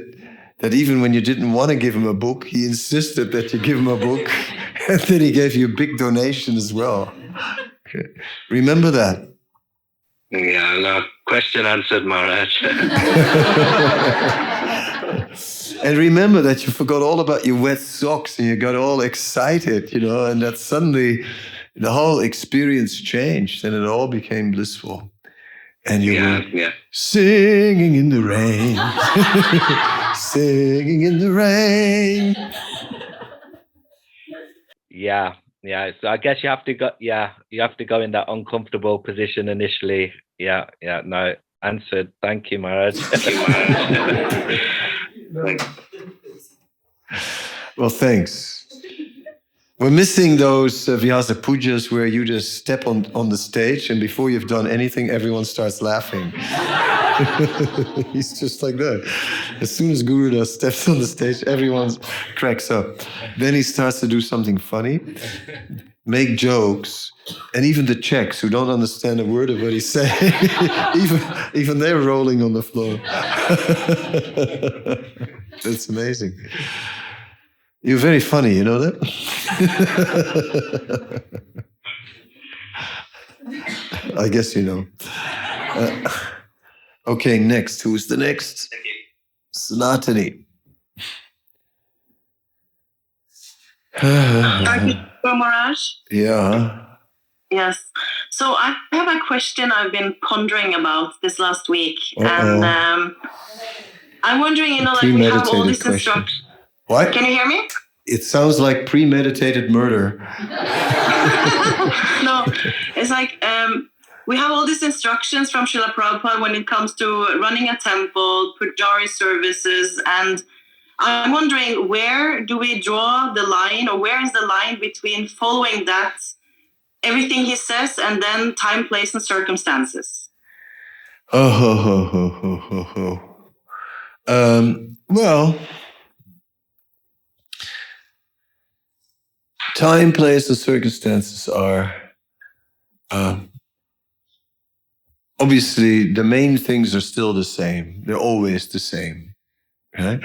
that even when you didn't want to give him a book, he insisted that you give him a book. <laughs> and then he gave you a big donation as well. Okay. Remember that. Yeah, no. Question answered, Maharaj. <laughs> and remember that you forgot all about your wet socks and you got all excited, you know, and that suddenly the whole experience changed and it all became blissful. And you yeah, were yeah. singing in the rain, <laughs> singing in the rain. yeah. Yeah. So I guess you have to go yeah, you have to go in that uncomfortable position initially. Yeah, yeah, no. Answered. Thank you, Maharaj. Thank you, Maharaj. <laughs> Well, thanks. We're missing those uh, Vyasa pujas where you just step on, on the stage and before you've done anything, everyone starts laughing. <laughs> He's just like that. As soon as Gurudas steps on the stage, everyone cracks up. Then he starts to do something funny, make jokes, and even the Czechs who don't understand a word of what he's saying, <laughs> even, even they're rolling on the floor. <laughs> That's amazing. You're very funny, you know that? <laughs> I guess you know. Uh, okay, next. Who's the next? Sanatani. Thank you, Maharaj. yeah. Yes. So I have a question I've been pondering about this last week, Uh-oh. and um, I'm wondering, you know, like we have all Premeditated these instructions. What? Can you hear me? It sounds like premeditated murder. <laughs> <laughs> no, it's like um, we have all these instructions from Srila Prabhupada when it comes to running a temple, pujari services, and I'm wondering where do we draw the line, or where is the line between following that, everything he says, and then time, place, and circumstances? Oh, ho, ho, ho, ho, ho, ho. Um, well, time, place, and circumstances are um, obviously the main things are still the same. They're always the same, right?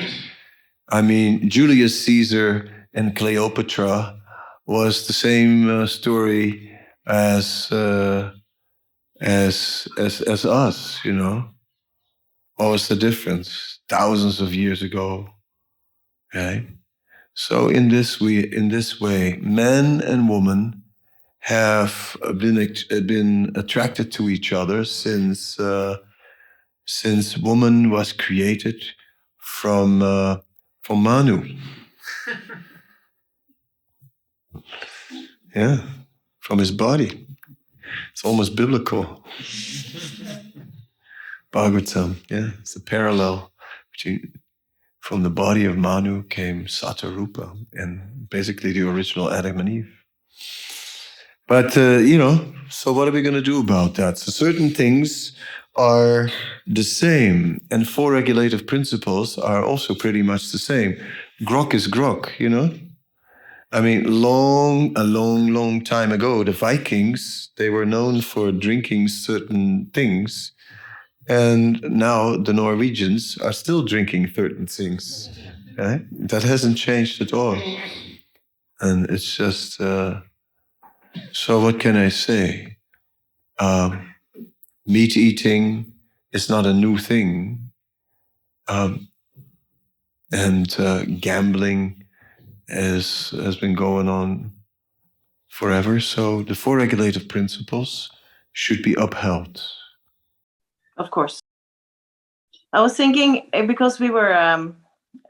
I mean, Julius Caesar and Cleopatra was the same uh, story as. Uh, as as as us, you know. What was the difference? Thousands of years ago. Okay. So in this we in this way, man and woman have been been attracted to each other since uh, since woman was created from uh, from Manu. <laughs> yeah, from his body. It's almost biblical. <laughs> Bhagavatam, yeah, it's a parallel between from the body of Manu came Satarupa and basically the original Adam and Eve. But uh, you know, so what are we going to do about that? So certain things are the same, and four regulative principles are also pretty much the same. Grog is grog, you know. I mean, long, a long, long time ago, the Vikings, they were known for drinking certain things. And now the Norwegians are still drinking certain things. Right? That hasn't changed at all. And it's just, uh, so what can I say? Um, meat eating is not a new thing. Um, and uh, gambling has has been going on forever. So the four regulative principles should be upheld. Of course. I was thinking eh, because we were um,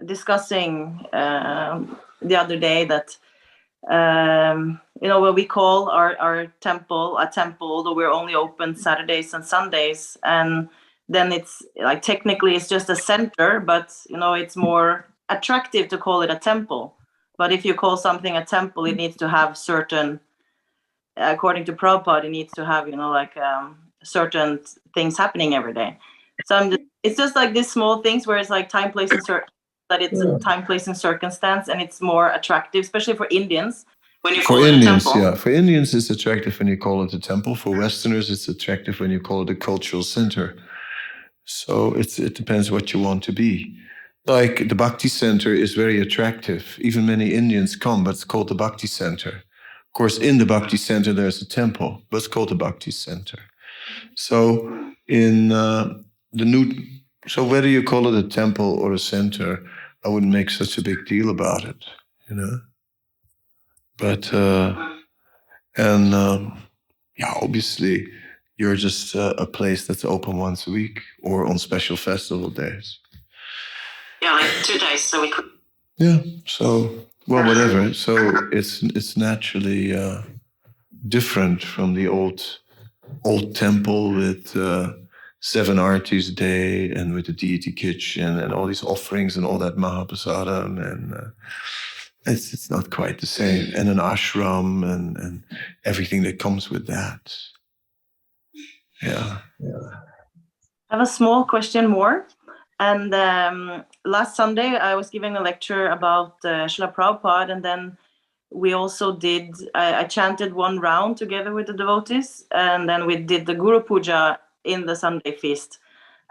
discussing um, the other day that um, you know when we call our, our temple a temple, although we're only open Saturdays and Sundays, and then it's like technically it's just a center, but you know it's more attractive to call it a temple. But if you call something a temple, it needs to have certain, according to Prabhupada, it needs to have you know like um, certain things happening every day. So I'm just, it's just like these small things where it's like time, place, and cir- that it's a time, place, and circumstance, and it's more attractive, especially for Indians when you For call it a Indians, temple. yeah. For Indians, it's attractive when you call it a temple. For Westerners, it's attractive when you call it a cultural center. So it's it depends what you want to be. Like the Bhakti Center is very attractive. Even many Indians come, but it's called the Bhakti Center. Of course, in the Bhakti Center, there's a temple, but it's called the Bhakti Center. So in uh, the new, so whether you call it a temple or a center, I wouldn't make such a big deal about it, you know. But uh, and um, yeah, obviously, you're just uh, a place that's open once a week or on special festival days. Yeah, like two days, so we could. Yeah. So well, whatever. <laughs> So it's it's naturally uh, different from the old old temple with uh, seven artis a day and with the deity kitchen and all these offerings and all that mahaprasadam and. Uh, it's, it's not quite the same, and an ashram and, and everything that comes with that. Yeah. Yeah i have a small question more. And um, last Sunday, I was giving a lecture about uh, Srila Prabhupada, and then we also did, I, I chanted one round together with the devotees, and then we did the Guru Puja in the Sunday feast.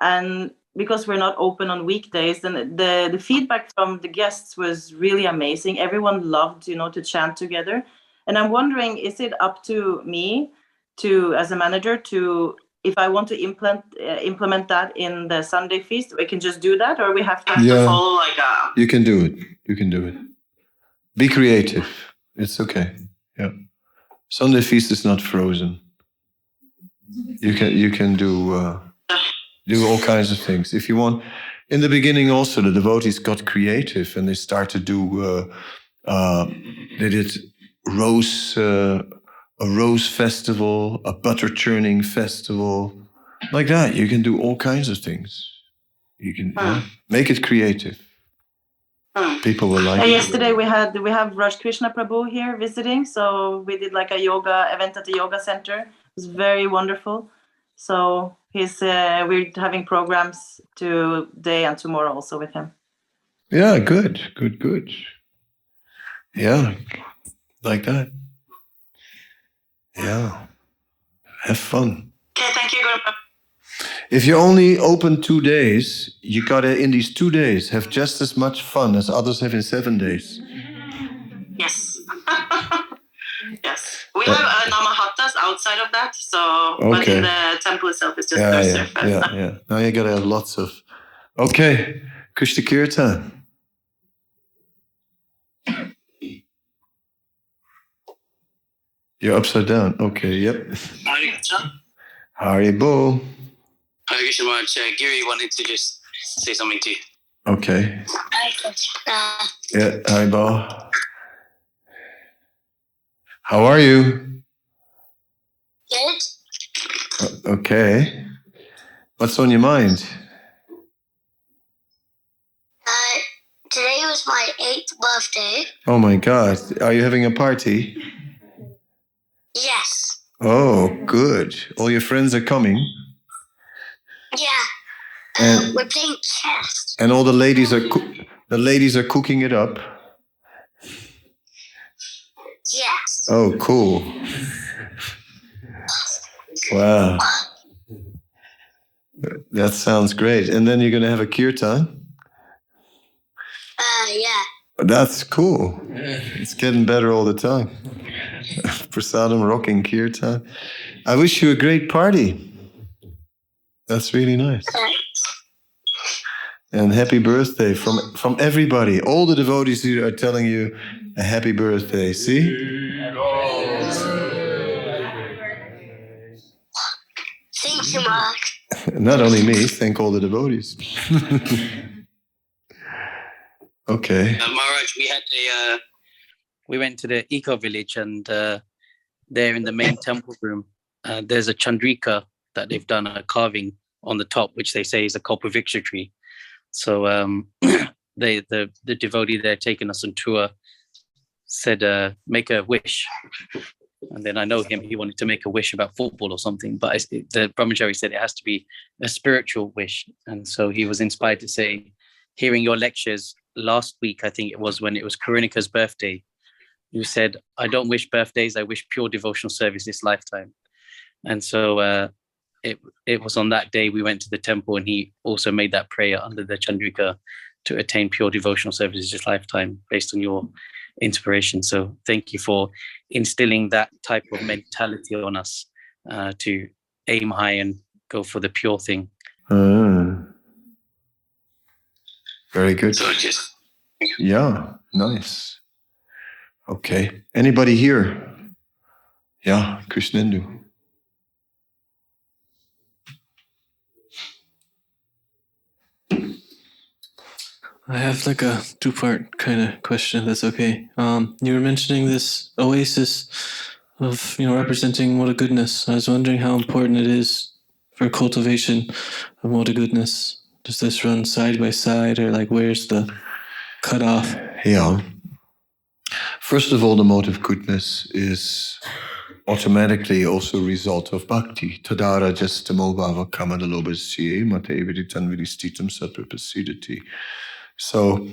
And because we're not open on weekdays, then the, the feedback from the guests was really amazing. Everyone loved, you know, to chant together. And I'm wondering, is it up to me to, as a manager, to if I want to implement uh, implement that in the Sunday feast, we can just do that, or we have to, have to Yeah. follow like a You can do it. You can do it. Be creative. It's okay. Yeah. Sunday feast is not frozen. You can you can do uh, do all kinds of things if you want. In the beginning, also the devotees got creative and they started to do. Uh, uh, they did rose uh, a rose festival, a butter churning festival, like that. You can do all kinds of things. You can yeah, make it creative. Hmm. People will like yesterday we had we have Raj Krishna Prabhu here visiting, so we did like a yoga event at the yoga center. It was very wonderful. So he's uh, we're having programs today and tomorrow also with him. Yeah, good, good, good. Yeah, like that. Yeah, have fun. Okay, thank you, Guru. If you only open two days, you gotta in these two days have just as much fun as others have in seven days. Yes. <laughs> yes. We Uh, have uh, namahattas outside of that, so but Okay. in the temple itself it's just Yeah, yeah, surface. yeah, <laughs> yeah. Now you gotta have lots of. Okay, Krishna Kirtan. You're upside down. Okay, yep. Hare Krishna. Haribol. Hare Krishna Maharaj. Uh, Giri wanted to just say something to you. Okay. Hare Krishna. Yeah, Haribol. How are you? Good. Okay. What's on your mind? Uh, today was my eighth birthday. Oh my God. Are you having a party? Yes. Oh, good. All your friends are coming, Yeah. And- we're playing chess. and all the ladies are coo- the ladies are cooking it up. Yes. Oh, cool. Wow. That sounds great. And then you're going to have a kirtan? Uh, yeah. That's cool. It's getting better all the time. <laughs> Prasadam rocking kirtan. I wish you a great party. That's really nice. Thanks. And happy birthday from from everybody. All the devotees here are telling you a happy birthday. See? Thank you, Mark. <laughs> Not only me, thank all the devotees. <laughs> okay. Uh, Maharaj, we had a. Uh, we went to the eco village, and uh, there in the main temple room, uh, there's a chandrika that they've done a carving on the top, which they say is a Kalpavriksha tree. So um, <clears throat> they the the devotee there taking us on tour said, uh, "Make a wish." And then I know him; he wanted to make a wish about football or something. But I, the brahmachari said it has to be a spiritual wish, and so he was inspired to say, "Hearing your lectures last week, I think it was when it was Karinika's birthday." You said, "I don't wish birthdays; I wish pure devotional service this lifetime." And so uh, it it was on that day we went to the temple, and he also made that prayer under the Chandrika to attain pure devotional services this lifetime, based on your inspiration. So thank you for instilling that type of mentality on us uh, to aim high and go for the pure thing. Ah. very good. So just Yeah, nice. Okay. Anybody here? Yeah, Krishnendu. I have like a two part kind of question, if that's okay. Um, you were mentioning this oasis of, you know, representing Moda goodness. I was wondering how important it is for cultivation of what a goodness. Does this run side by side or like where's the cutoff? Yeah. First of all, the mode of goodness is automatically also a result of bhakti. Tadara justamo bhava kamadalobasye mateviditan vidistitam sattvapasidati. So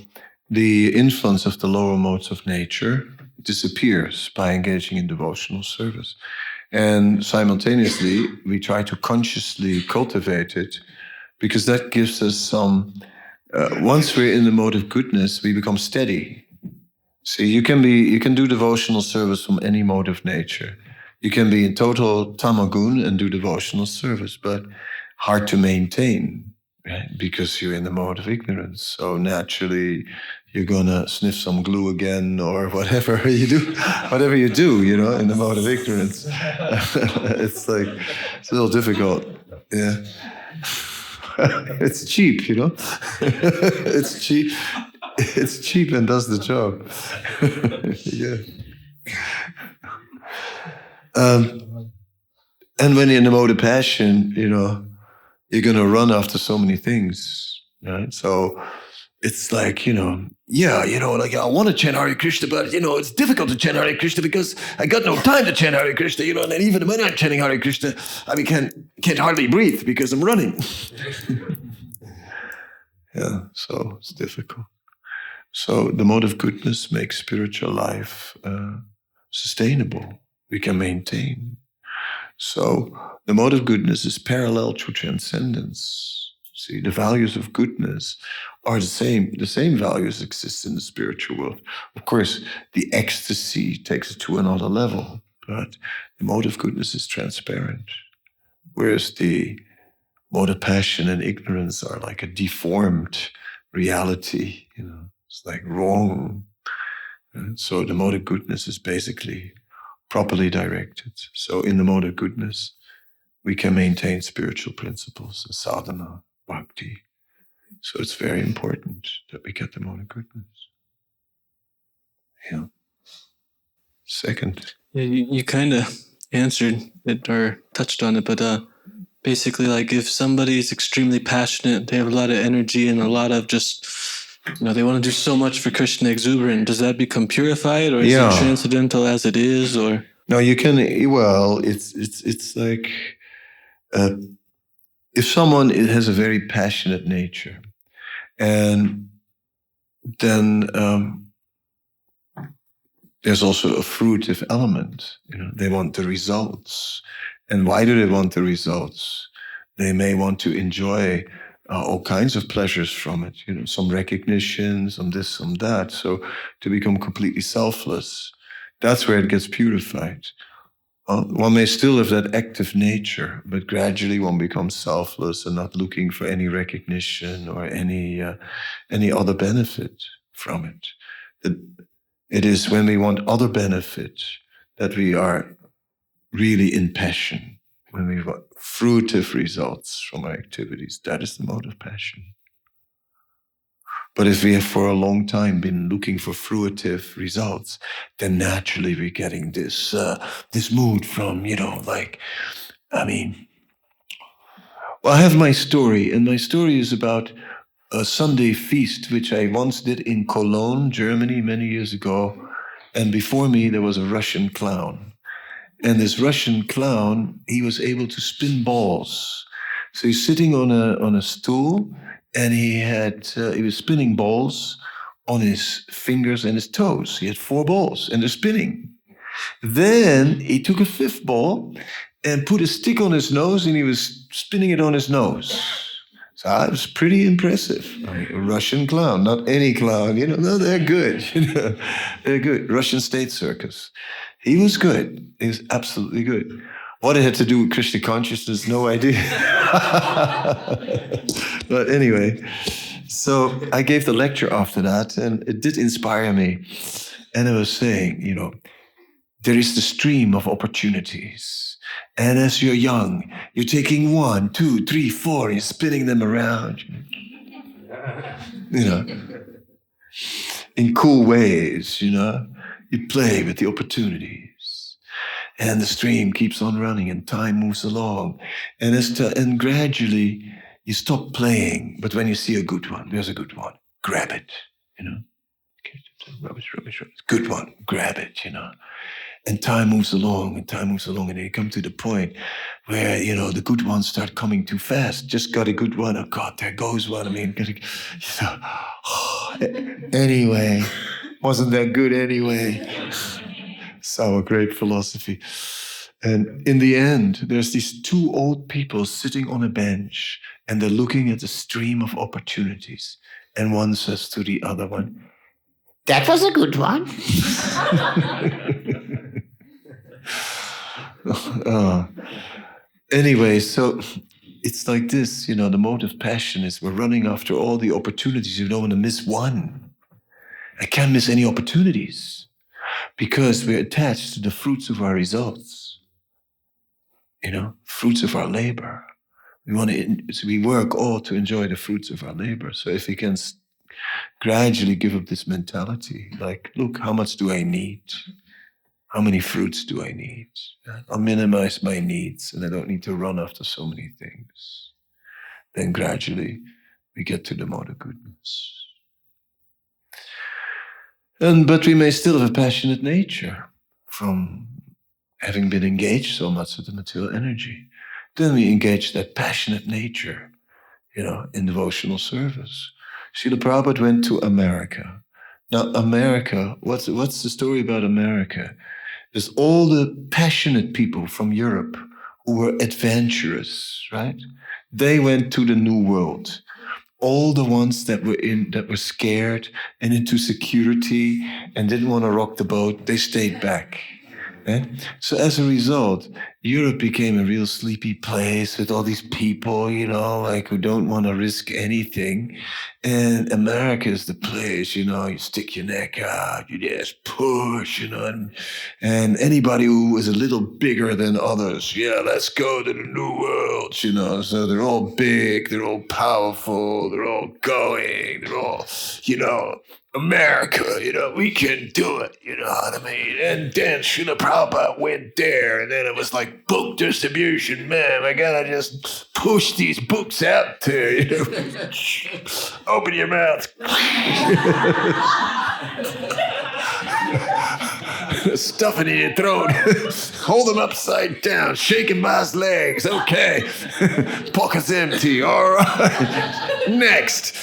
the influence of the lower modes of nature disappears by engaging in devotional service. And simultaneously, we try to consciously cultivate it because that gives us some. Uh, once we're in the mode of goodness, we become steady. See, you can be you can do devotional service from any mode of nature. You can be in total tamagun and do devotional service, but hard to maintain, right? Because you're in the mode of ignorance. So naturally, you're gonna sniff some glue again or <laughs> whatever you do, <laughs> whatever you do, you know, in the mode of ignorance. <laughs> it's like it's a little difficult. Yeah. it's cheap, you know. it's cheap. It's cheap and does the job. yeah. Um, and when you're in the mode of passion, you know, you're gonna run after so many things, right? So it's like, you know, yeah, you know, like I want to chant Hare Krishna, but you know, it's difficult to chant Hare Krishna because I got no time to chant Hare Krishna, you know, and then even when I'm chanting Hare Krishna, I mean, can't can't hardly breathe because I'm running. <laughs> yeah, so it's difficult. So the mode of goodness makes spiritual life uh, sustainable. We can maintain. So the mode of goodness is parallel to transcendence. See, the values of goodness are the same. The same values exist in the spiritual world. Of course, the ecstasy takes it to another level, but the mode of goodness is transparent. Whereas the mode of passion and ignorance are like a deformed reality, you know, it's like wrong. And so the mode of goodness is basically properly directed. So in the mode of goodness, we can maintain spiritual principles, sadhana, bhakti. So it's very important that we get the mode of goodness. Yeah. Second. Yeah, you, you kind of answered it or touched on it, but uh, basically, like if somebody is extremely passionate, they have a lot of energy and a lot of just, you know, they want to do so much for Krishna exuberant. Does that become purified, or is Yeah. it transcendental as it is, or? No, you can. Well, it's it's it's like uh, if someone has a very passionate nature, and then um, there's also a fruitive element. You know, they want the results, and why do they want the results? They may want to enjoy uh, all kinds of pleasures from it. You know, some recognition, some this, some that. So to become completely selfless that's where it gets purified. Uh, one may still have that active nature, but gradually one becomes selfless and not looking for any recognition or any uh, any other benefit from it. It is when we want other benefit that we are really in passion. When we fruitive results from our activities, that is the mode of passion. But if we have for a long time been looking for fruitive results, then naturally we're getting this uh, this mood from you know like, I mean, Well, I have my story, and my story is about a Sunday feast which I once did in Cologne, Germany, many years ago. And before me, there was a Russian clown. And this Russian clown, he was able to spin balls. So he's sitting on a on a stool, and he had uh, he was spinning balls on his fingers and his toes. He had four balls, and they're spinning. Then he took a fifth ball and put a stick on his nose, and he was spinning it on his nose. So it was pretty impressive. A Russian clown, not any clown, you know. No, they're good. <laughs> You know, they're good. Russian state circus. He was good. He was absolutely good. What it had to do with Krishna consciousness, no idea. <laughs> but anyway, so I gave the lecture after that, and it did inspire me. And I was saying, you know, there is the stream of opportunities. And as you're young, you're taking one, two, three, four, you're spinning them around. You know, in cool ways, you know. You play with the opportunities. And the stream keeps on running and time moves along. And, as to, and gradually you stop playing. But when you see a good one, there's a good one, grab it, you know. Rubbish, rubbish, rubbish. Good one, grab it, you know. And time moves along and time moves along. And you come to the point where, you know, the good ones start coming too fast. Just got a good one. Oh, God, there goes one. I mean, you know, <sighs> anyway, wasn't that good anyway? so, a great philosophy. And in the end, there's these two old people sitting on a bench and they're looking at the stream of opportunities. And one says to the other one, That was a good one. <laughs> uh, anyway, so it's like this, you know, the mode of passion is we're running after all the opportunities. You don't want to miss one. I can't miss any opportunities because we're attached to the fruits of our results, you know, fruits of our labor. We want to, we work all to enjoy the fruits of our labor. So if we can gradually give up this mentality, like, look, how much do I need? How many fruits do I need? I'll minimize my needs and I don't need to run after so many things. Then gradually we get to the mode of goodness. And but we may still have a passionate nature from having been engaged so much with the material energy. Then we engage that passionate nature, you know, in devotional service. Srila Prabhupada went to America. Now, America, what's what's the story about America? There's all the passionate people from Europe who were adventurous, right? They went to the new world. All the ones that were in that were scared and into security and didn't want to rock the boat, they stayed back. eh? So as a result, Europe became a real sleepy place with all these people, you know, like who don't want to risk anything. And America is the place, you know, you stick your neck out, you just push, you know, and, and anybody who is a little bigger than others, yeah, let's go to the new world, you know. So they're all big, they're all powerful, they're all going, they're all, you know, America, you know, we can do it, you know what I mean? And then Srila Prabhupada went there, and then it was like book distribution, man. I gotta just push these books out there, you. <laughs> Open your mouth. <laughs> Stuff it in your throat. <laughs> Hold them upside down. Shaking his legs. Okay. Pockets empty. All right. Next.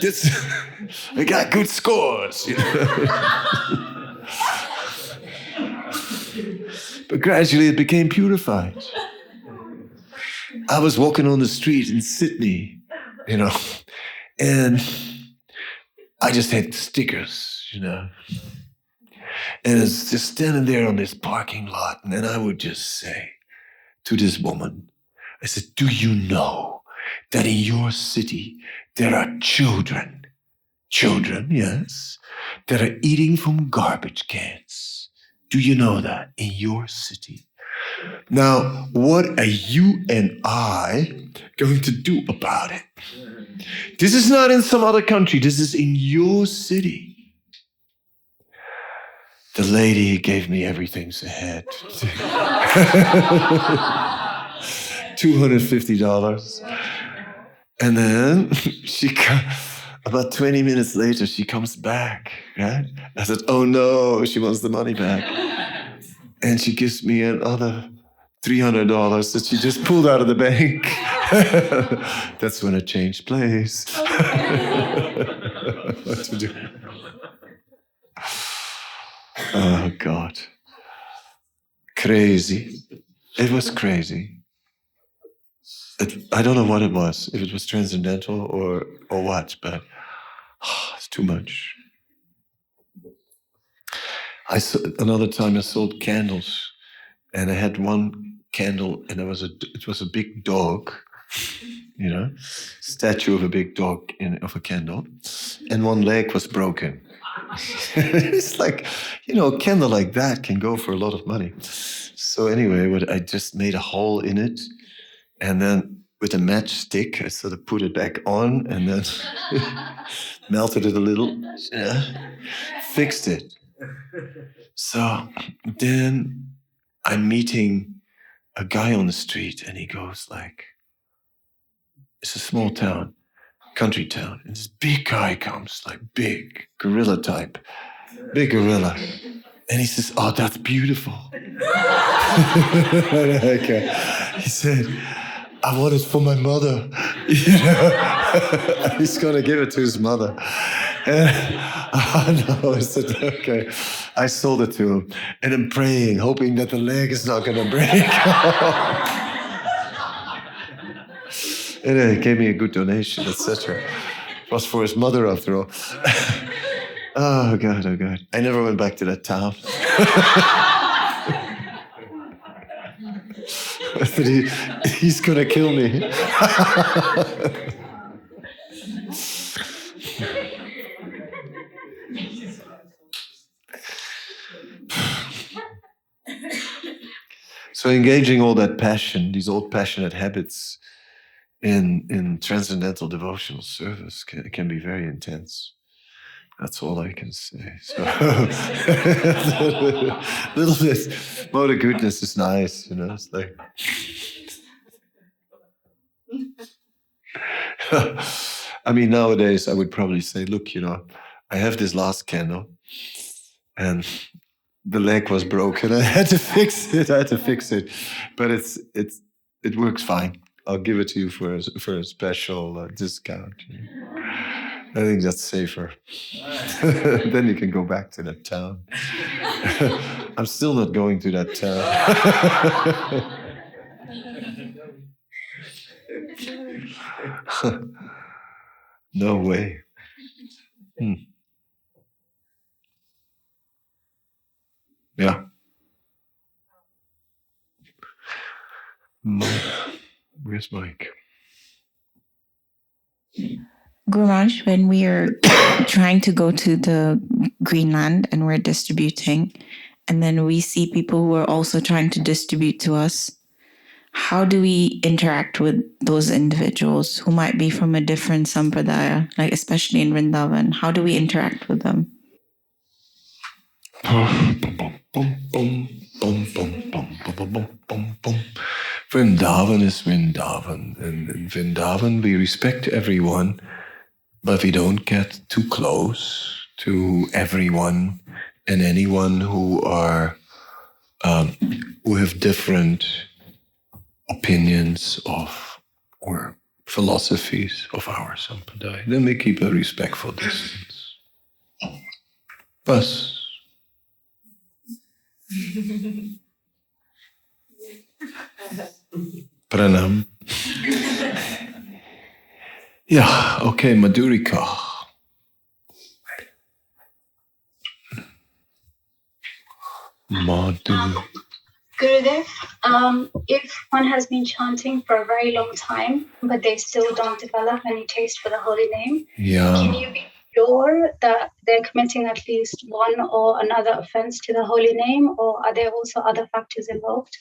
this, we got good scores. you know. But gradually it became purified. I was walking on the street in Sydney, you know, and I just had stickers, you know. And it's just standing there on this parking lot. And then I would just say to this woman, I said, Do you know that in your city there are children, children, yes, that are eating from garbage cans? Do you know that in your city? Now, what are you and I going to do about it? This is not in some other country, this is in your city. The lady gave me everything she had <laughs> two hundred fifty dollars, and then <laughs> she co- about twenty minutes later she comes back. Right? I said, "Oh no, she wants the money back," <laughs> and she gives me another three hundred dollars that she just pulled out of the bank. <laughs> That's when I changed place. what <laughs> to do? Oh God. Crazy. It was crazy. It, I don't know what it was, if it was transcendental or or what, but <sighs> it's too much. I another time I sold candles, and I had one candle, and it was a it was a big dog, you know, statue of a big dog in of a candle, and one leg was broken. <laughs> it's like, you know, a candle like that can go for a lot of money. So anyway, what I just made a hole in it, and then with a matchstick, I sort of put it back on, and then <laughs> melted it a little, yeah, <laughs> fixed it. So then I'm meeting a guy on the street, and he goes like, "It's a small town." country town. And this big guy comes, like big gorilla type, big gorilla. And he says, Oh, that's beautiful. <laughs> okay. He said, I want it for my mother. <laughs> You know? <laughs> He's going to give it to his mother. And <laughs> I know. I said, Okay. I sold it to him. And I'm praying, hoping that the leg is not going to break. And he gave me a good donation, etc. It was for his mother, after all. oh, God, oh, God. I never went back to that town. <laughs> Said, he, he's going to kill me. <laughs> so engaging all that passion, these old passionate habits, in in transcendental devotional service can, can be very intense. That's all I can say. So a <laughs> little bit more of goodness is nice, you know. It's like <laughs> I mean, nowadays I would probably say, look, you know, I have this last candle, and the leg was broken. <laughs> I had to fix it. I had to fix it, but it's it's it works fine. I'll give it to you for a, for a special uh, discount. I think that's safer. <laughs> then you can go back to that town. <laughs> I'm still not going to that town. <laughs> no way. Hmm. Yeah. Where's Mike? Gurumaj, when we are <coughs> trying to go to the Greenland and we're distributing, and then we see people who are also trying to distribute to us, how do we interact with those individuals who might be from a different sampradaya, like especially in Vrindavan? How do we interact with them? Vrindavan is Vrindavan. And in Vrindavan, we respect everyone, but we don't get too close to everyone and anyone who are um, who have different opinions of or philosophies of our sampradaya. Then we keep a respectful distance. Bus. <laughs> Pranam. <laughs> Yeah, okay, Madhurika. Madhu. Gurudev, um, if one has been chanting for a very long time, but they still don't develop any taste for the holy name, can you be sure that they're committing at least one or another offense to the holy name, or are there also other factors involved?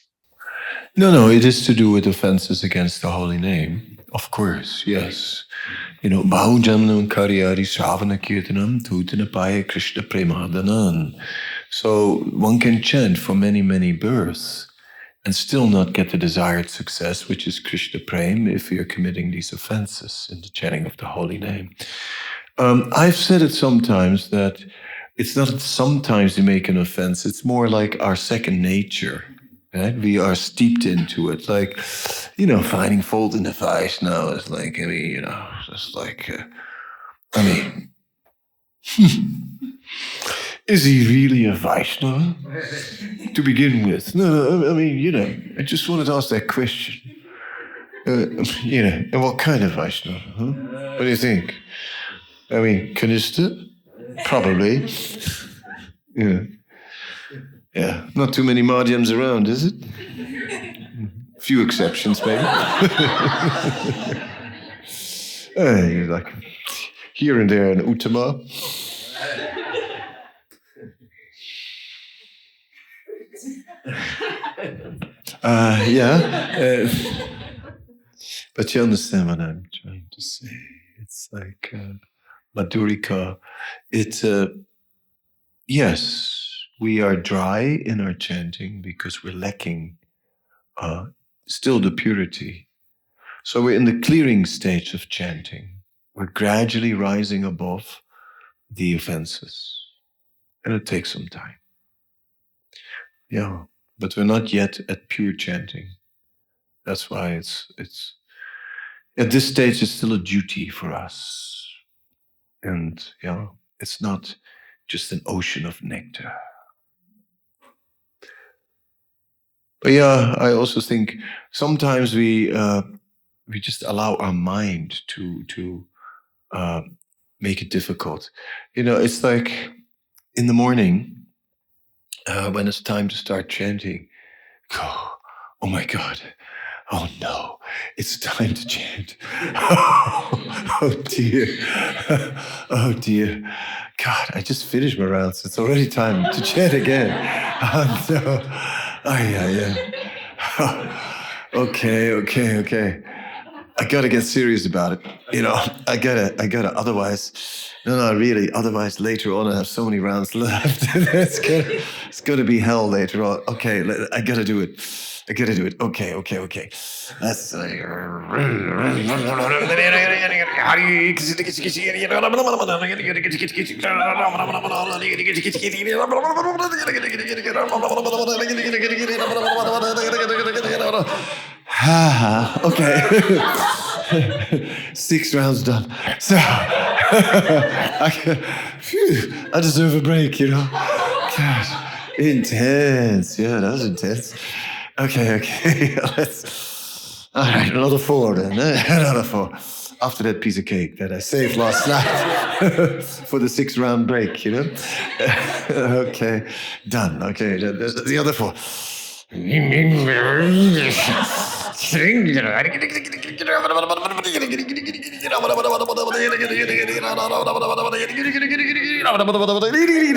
No, no, it is to do with offenses against the holy name. Of course, yes. You know, Baujanam Karyari Sravana Kirtanam Tutanapaya Krishna Premadanam. So one can chant for many, many births and still not get the desired success, which is Krishna Prem, if you're committing these offenses in the chanting of the holy name. Um, I've said it sometimes that it's not sometimes we make an offense, it's more like our second nature. Right? We are steeped into it. Like, you know, finding fault in the now is like, I mean, you know, just like, uh, I mean, <laughs> is he really a Vaishnava to begin with? No, no, I mean, you know, I just wanted to ask that question. Uh, you know, and what kind of Vaishnava? Huh? What do you think? I mean, Kanista? Probably. yeah. Yeah, not too many Madhyams around, is it? <laughs> Few exceptions, maybe. <laughs> uh, like here and there an Uttama. Uh, yeah. Uh, but you understand what I'm trying to say. It's like uh, Madhurika. It's uh, yes, we are dry in our chanting because we're lacking uh, still the purity. So we're in the clearing stage of chanting. We're gradually rising above the offenses. And it takes some time. Yeah, but we're not yet at pure chanting. That's why it's it's at this stage it's still a duty for us. And yeah, it's not just an ocean of nectar. But yeah, I also think sometimes we uh, we just allow our mind to to uh, make it difficult. You know, it's like in the morning uh, when it's time to start chanting. Oh, my God! Oh no! It's time to chant. Oh, <laughs> oh dear! <laughs> Oh dear! God, I just finished my rounds. It's already time to chant again. <laughs> Oh no! Oh, yeah, yeah. okay, okay, okay. I gotta get serious about it. You know, I gotta, I gotta. Otherwise, no, no, really. Otherwise, later on, I have so many rounds <laughs> left. it's gonna, it's gonna be hell later on. Okay, I gotta do it. I gotta do it. Okay, okay, okay. That's like. Okay. <laughs> Six rounds done. So <laughs> I, phew, I deserve a break, you know. God, intense. Yeah, that was intense. Okay, okay. <laughs> Let's. All right, another four then. Eh? Another four. After that piece of cake that I saved last night for the six round break, you know? okay, done. Okay, the other four.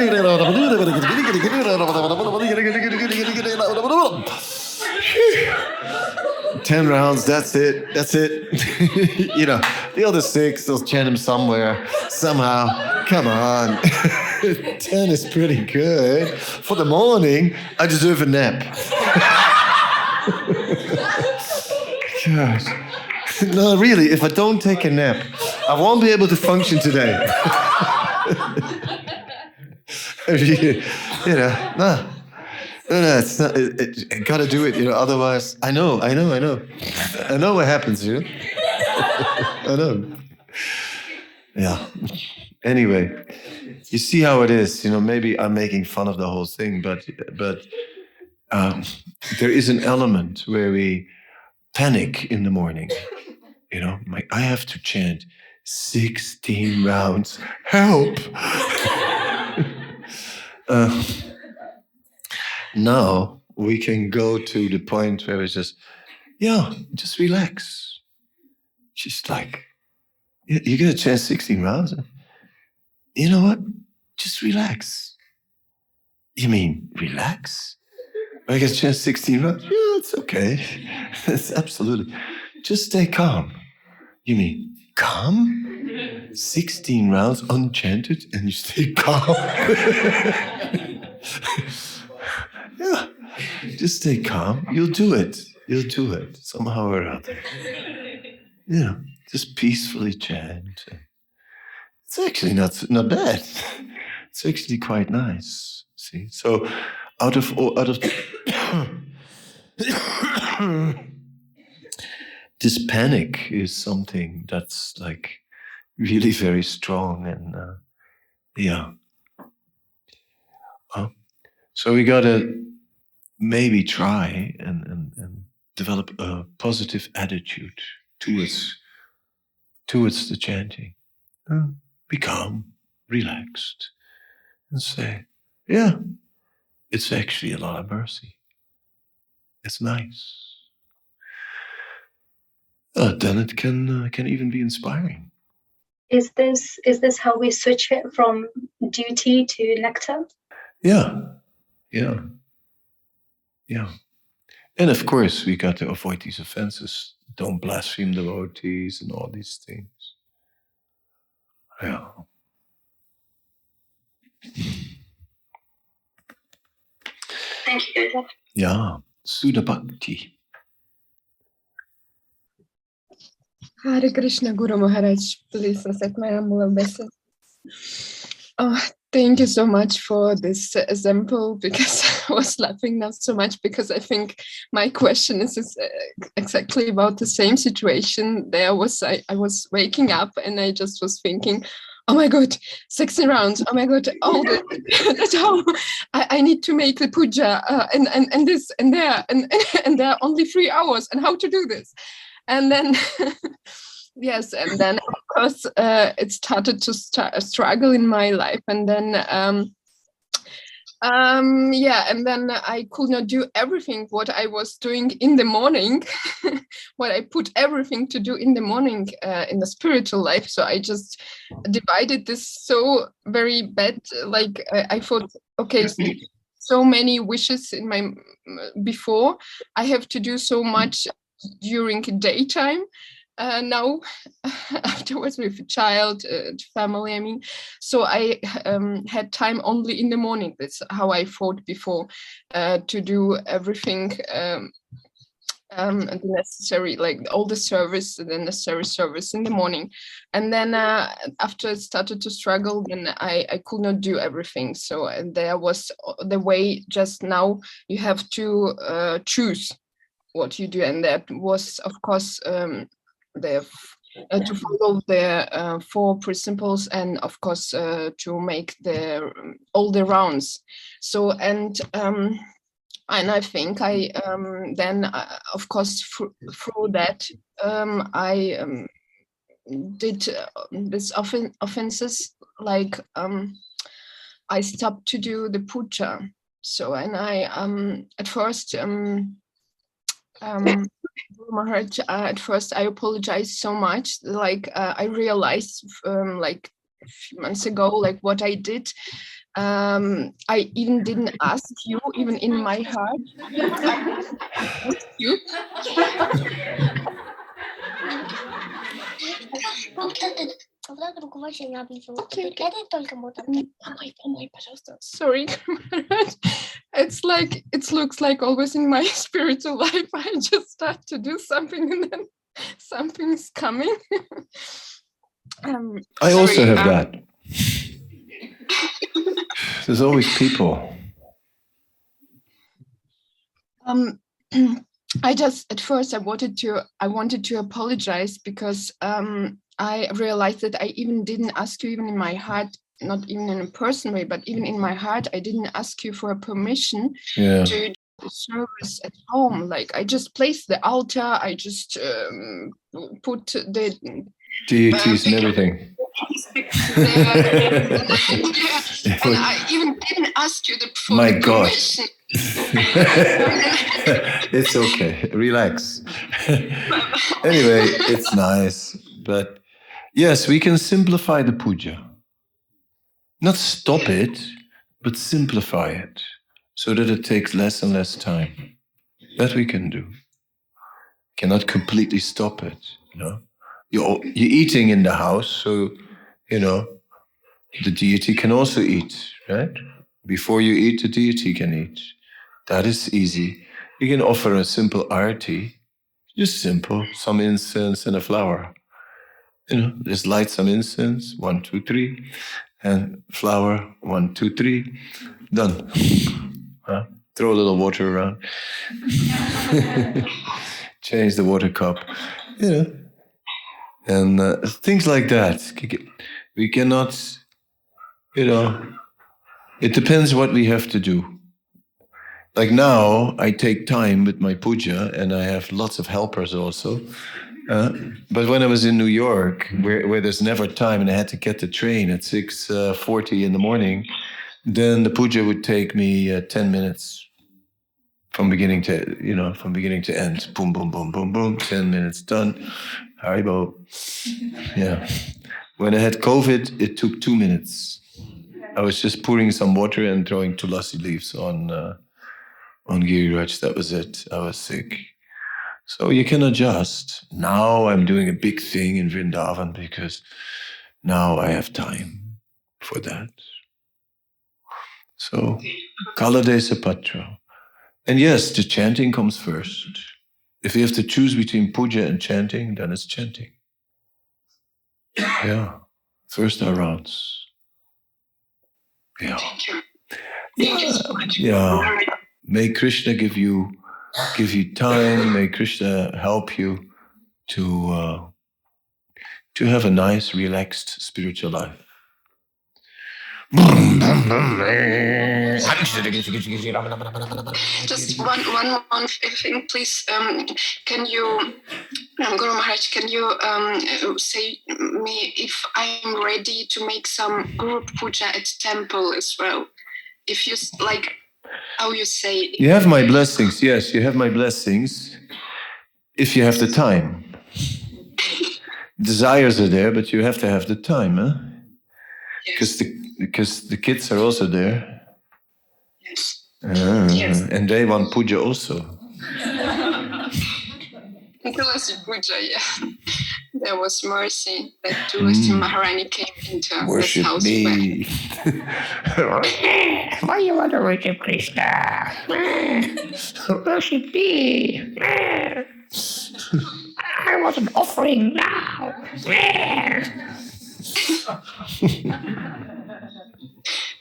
なるほど。Ten rounds, that's it. That's it. <laughs> you know, the other six, they'll chant them somewhere, somehow. Come on. <laughs> Ten is pretty good. For the morning, I deserve a nap. <laughs> Gosh. No, really, if I don't take a nap, I won't be able to function today. you know, no. No, no, it's not. It, it, it gotta do it, you know. Otherwise, I know, I know, I know, I know what happens, you know. <laughs> I know. Yeah. Anyway, you see how it is. You know, maybe I'm making fun of the whole thing, but but um, there is an element where we panic in the morning. You know, my, I have to chant 16 rounds. Help! <laughs> uh, now we can go to the point where it's just, yeah, just relax. Just like, you, get a chance 16 rounds. You know what? Just relax. You mean relax? I get a chance 16 rounds? Yeah, it's okay. <laughs> it's absolutely. Just stay calm. You mean calm? 16 rounds unchanted and you stay calm? <laughs> just stay calm. You'll do it. You'll do it somehow or other. You know, just peacefully chant. It's actually not not bad. It's actually quite nice. See, so out of out of <coughs> this panic is something that's like really very strong and uh, yeah. So we gotta maybe try and, and, and develop a positive attitude towards towards the chanting. Be calm, relaxed, and say, "Yeah, it's actually a lot of mercy. It's nice." Uh, then it can uh, can even be inspiring. Is this is this how we switch it from duty to nectar? Yeah, yeah, yeah. And of course, we got to avoid these offenses. Don't blaspheme devotees and all these things. Yeah. Thank you, Yeah. Sudha Bhakti. Hare Krishna Guru Maharaj, please accept my humble obeisance. Oh, thank you so much for this example because <laughs> I <laughs> was laughing not so much because I think my question is, is uh, exactly about the same situation. There was I, I was waking up and I just was thinking, oh my god, 16 rounds, oh my god, all the, <laughs> that's how I, I need to make the puja uh, and, and and this and there and <laughs> and there are only three hours and how to do this? And then yes and then of course uh, it started to st- struggle in my life. And then um, um yeah and then i could not do everything what i was doing in the morning <laughs> what i put everything to do in the morning uh, in the spiritual life. So i just divided this so very bad like i, I thought okay so, so many wishes in my before. I have to do so much during daytime uh, now <laughs> afterwards with a child uh, family i mean. So i um, had time only in the morning. That's how i thought before uh, to do everything um, um, the necessary like all the service the necessary service in the morning. And then uh, after I started to struggle then I, I could not do everything. So there was the way just now you have to uh, choose what you do. And that was of course um, the uh, to follow the uh, four principles and of course uh, to make the all the rounds. So and um, and I think I um, then uh, of course through that um, I um, did uh, this often offenses like um, I stopped to do the puja. So and I um, at first um, um Guru Maharaj, uh, at first I apologized so much. Like uh, I realized, um, like a few months ago, like what I did. Um, I even didn't ask you, even in my heart. I asked you. Когда другого не облизывал. Окей, Теперь это только будет. Помой, помой, пожалуйста. Sorry, Guru <laughs> Maharaj. It's like it looks like always in my <laughs> spiritual life. I just start to do something and then <laughs> something's coming. <laughs> um, I also sorry, have um, that. There's always people. Um, <clears throat> I just at first I wanted to I wanted to apologize because um, I realized that I even didn't ask you even in my heart, not even in a personal way, but even in my heart, I didn't ask you for a permission Yeah. to do the service at home. Like I just placed the altar, I just um, put the Deities and everything. <laughs> and I even didn't ask you the for My God. permission. <laughs> it's okay. Relax. <laughs> anyway, it's nice. But yes, we can simplify the puja. Not stop it, but simplify it so that it takes less and less time. That we can do. Cannot completely stop it. You know, you're you're eating in the house, so you know the deity can also eat, right? Before you eat, the deity can eat. That is easy. You can offer a simple arti, just simple, some incense and a flower. You know, just light some incense, one, two, three, and flour, one, two, three, done. Huh? Throw a little water around. <laughs> Change the water cup. You know, and uh, things like that. We cannot, you know, it depends what we have to do. Like now, I take time with my puja, and I have lots of helpers also. Uh, but when I was in New York, where, where there's never time, and I had to get the train at six uh, forty in the morning, then the puja would take me uh, ten minutes from beginning to you know from beginning to end. Boom, boom, boom, boom, boom. Ten minutes done. Haribol. Yeah. When I had COVID, it took two minutes. I was just pouring some water and throwing tulasi leaves on uh, on Giriraj. That was it. I was sick. So you can adjust. Now I'm doing a big thing in Vrindavan because now I have time for that. So Kaladesa Patra. And yes, the chanting comes first. If you have to choose between puja and chanting, then it's chanting. Yeah. First our rounds. Yeah. thank you Yeah. May Krishna give you give you time. May Krishna help you to uh, to have a nice, relaxed spiritual life. Just one, one, one thing, please. Um, can you, um, Guru Maharaj, can you um, say me if I'm ready to make some group puja at temple as well? If you like, how you say? You have my blessings. Yes, you have my blessings. If you have the time. <laughs> Desires are there, but you have to have the time, huh? Because the because the kids are also there. Yes. Ah, Yes. And they want puja also. <laughs> Puja, yeah. There was mercy that Tulasi Mm. Maharani came into this house. me. <laughs> Why you want to worship Krishna? worship me. <laughs> I want an offering now. <laughs>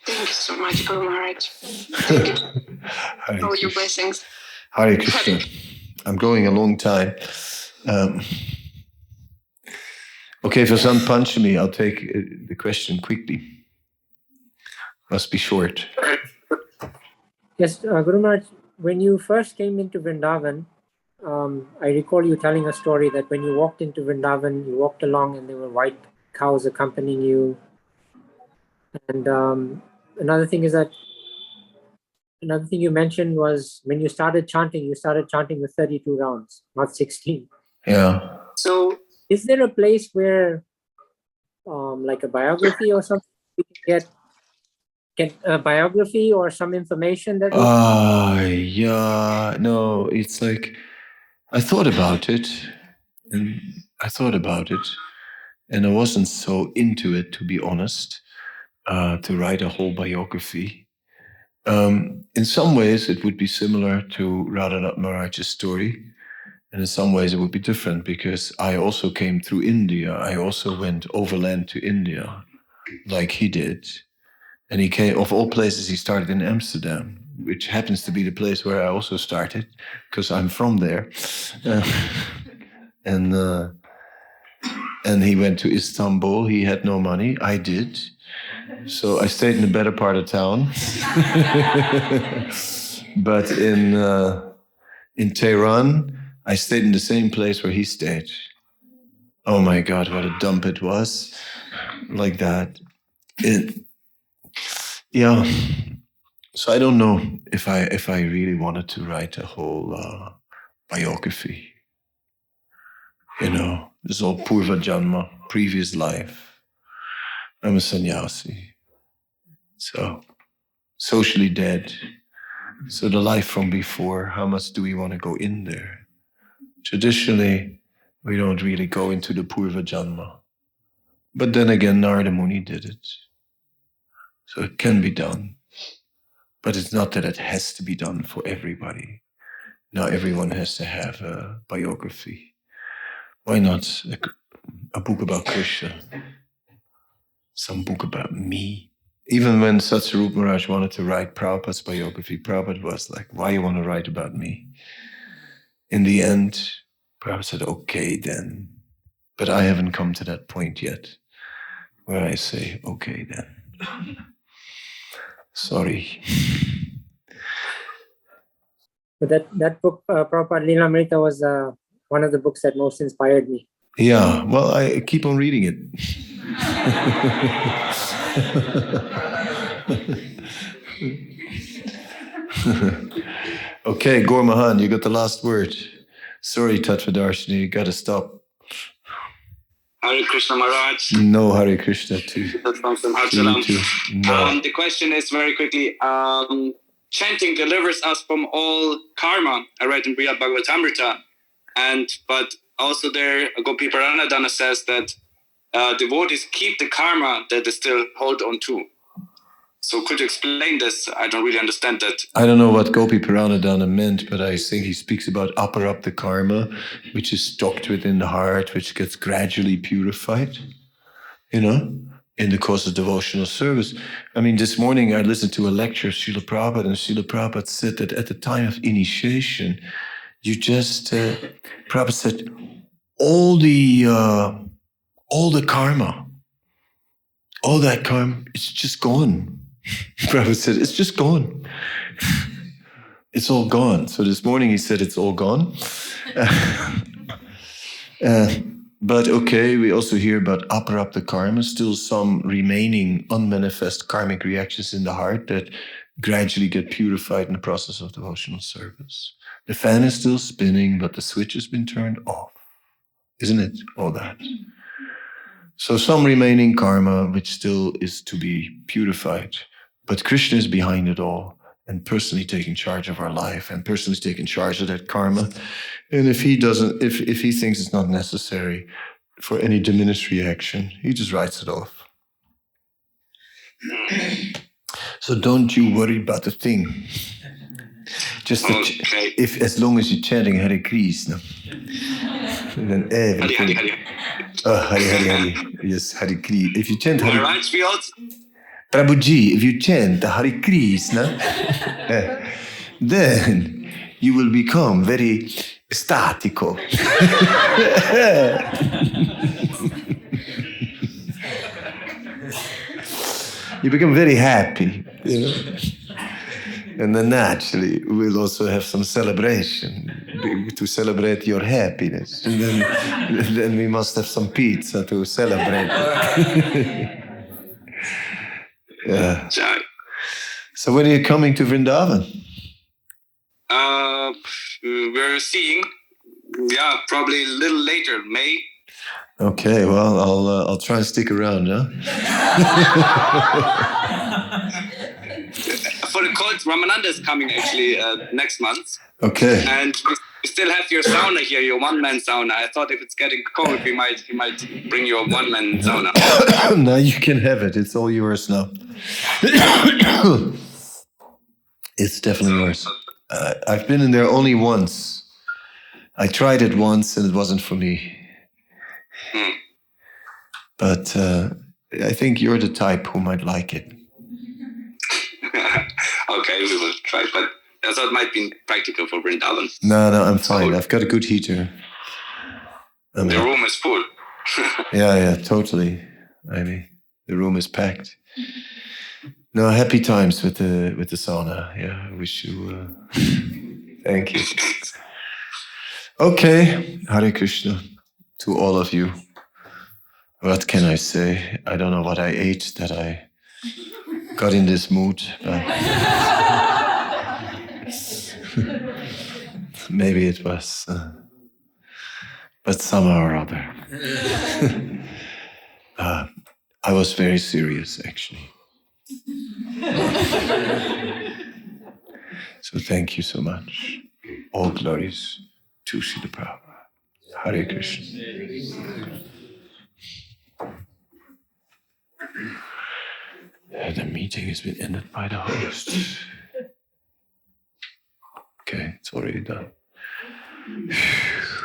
Thank you so much, Guru Maharaj. Thank you all your blessings. Hare Krishna. I'm going a long time. Um, okay, for some me. I'll take uh, the question quickly. Must be short. Yes, uh, Guru Maharaj, when you first came into Vrindavan, um, I recall you telling a story that when you walked into Vrindavan, you walked along and there were white cows accompanying you. And um, another thing is that another thing you mentioned was when you started chanting, you started chanting with 32 rounds, not 16. Yeah. So, is there a place where, um, like a biography or something, we can get get a biography or some information that? Ah, yeah. No, it's like I thought about it, and I thought about it, and I wasn't so into it, to be honest, uh, to write a whole biography. Um, in some ways, it would be similar to Radhanath Maharaj's story, and in some ways, it would be different because I also came through India. I also went overland to India, like he did. And he came, of all places, he started in Amsterdam, which happens to be the place where I also started because I'm from there. Uh, <laughs> and uh, and he went to Istanbul. He had no money. I did. So I stayed in the better part of town. <laughs> but in uh, in Tehran, I stayed in the same place where he stayed. Oh my God, what a dump it was! Like that. It, yeah. So I don't know if I if I really wanted to write a whole uh, biography. You know, this all Purva Janma, previous life. I'm a sannyasi. So socially dead. So the life from before, how much do we want to go in there? Traditionally, we don't really go into the Purva Janma. But then again, Narada Muni did it. So it can be done. But it's not that it has to be done for everybody. Now everyone has to have a biography. Why not a, a book about Krishna? Some book about me. Even when Satsvarupa Maharaj wanted to write Prabhupada's biography, Prabhupada was like, why you want to write about me? In the end, perhaps said, okay then. But I haven't come to that point yet where I say, okay then. <laughs> Sorry. But that that book, uh, Prabhupada Lilamrita, was uh, one of the books that most inspired me. Yeah, well, I keep on reading it. <laughs> <laughs> okay, Gaur Mahan, you got the last word. Sorry, Tattvadarshini, you got to stop. Hare Krishna Maharaj. No Hare Krishna too. From from You too. No. Um, the question is very quickly. Um, chanting delivers us from all karma. I read in Brihad Bhagavatamrita, and but also there Gopiparanadhana says that uh, devotees keep the karma that they still hold on to. So could you explain this? I don't really understand that. I don't know what Gopiparanadhana meant, but I think he speaks about upper up the karma, which is stocked within the heart, which gets gradually purified, you know, in the course of devotional service. I mean, this morning I listened to a lecture of Srila Prabhupada, and Srila Prabhupada said that at the time of initiation, you just, uh, Prabhupada said, all the, uh, all the karma, all that karma, it's just gone. <laughs> Prabhupada said, it's just gone. it's all gone. So this morning he said it's all gone. <laughs> Uh, but okay, we also hear about aprarabdha karma, still some remaining unmanifest karmic reactions in the heart that gradually get purified in the process of devotional service. The fan is still spinning, but the switch has been turned off. Isn't it? All that. So some remaining karma which still is to be purified. But Krishna is behind it all and personally taking charge of our life and personally taking charge of that karma. And if he doesn't, if, if he thinks it's not necessary for any diminished reaction, he just writes it off. So don't you worry about the thing. Just the oh, ch- if as long as you're chanting Hare Krishna, then everything. Hare, Oh, Hare uh, Hare Hare. Yes, Hare Krishna. If you chant Hare also Prabhuji, if you chant the Hare Krishna, eh, then you will become very statico. you become very happy, you know. And then naturally, we'll also have some celebration to celebrate your happiness. And then, then we must have some pizza to celebrate. <laughs> yeah. So when are you coming to Vrindavan? uh, we're seeing. Yeah, probably a little later, May. Okay, well, I'll uh, I'll try and stick around, huh? <laughs> For the cult, Ramananda is coming actually uh, next month. Okay. And we still have your sauna here, your one-man sauna. I thought if it's getting cold, we might we might bring your one-man sauna. <coughs> now you can have it. It's all yours now. <coughs> it's definitely yours. Uh, I've been in there only once. I tried it once and it wasn't for me. But uh, I think you're the type who might like it. <laughs> okay, we will try, but I thought it might be practical for Vrindavan. No, no, I'm fine. I've got a good heater. I'm The happy. room is full. <laughs> <laughs> Yeah, yeah, totally. I mean, the room is packed. No, happy times with the with the sauna. Yeah, I wish you. Uh, <laughs> thank you. Okay, Hare Krishna to all of you. What can I say? I don't know what I ate that I got in this mood. But <laughs> maybe it was, uh, but somehow or other. <laughs> uh, I was very serious, actually. <laughs> so thank you so much. All glories to Srila Prabhupada. Hare Krishna. The meeting has been ended by the host. Okay, it's already done. <sighs>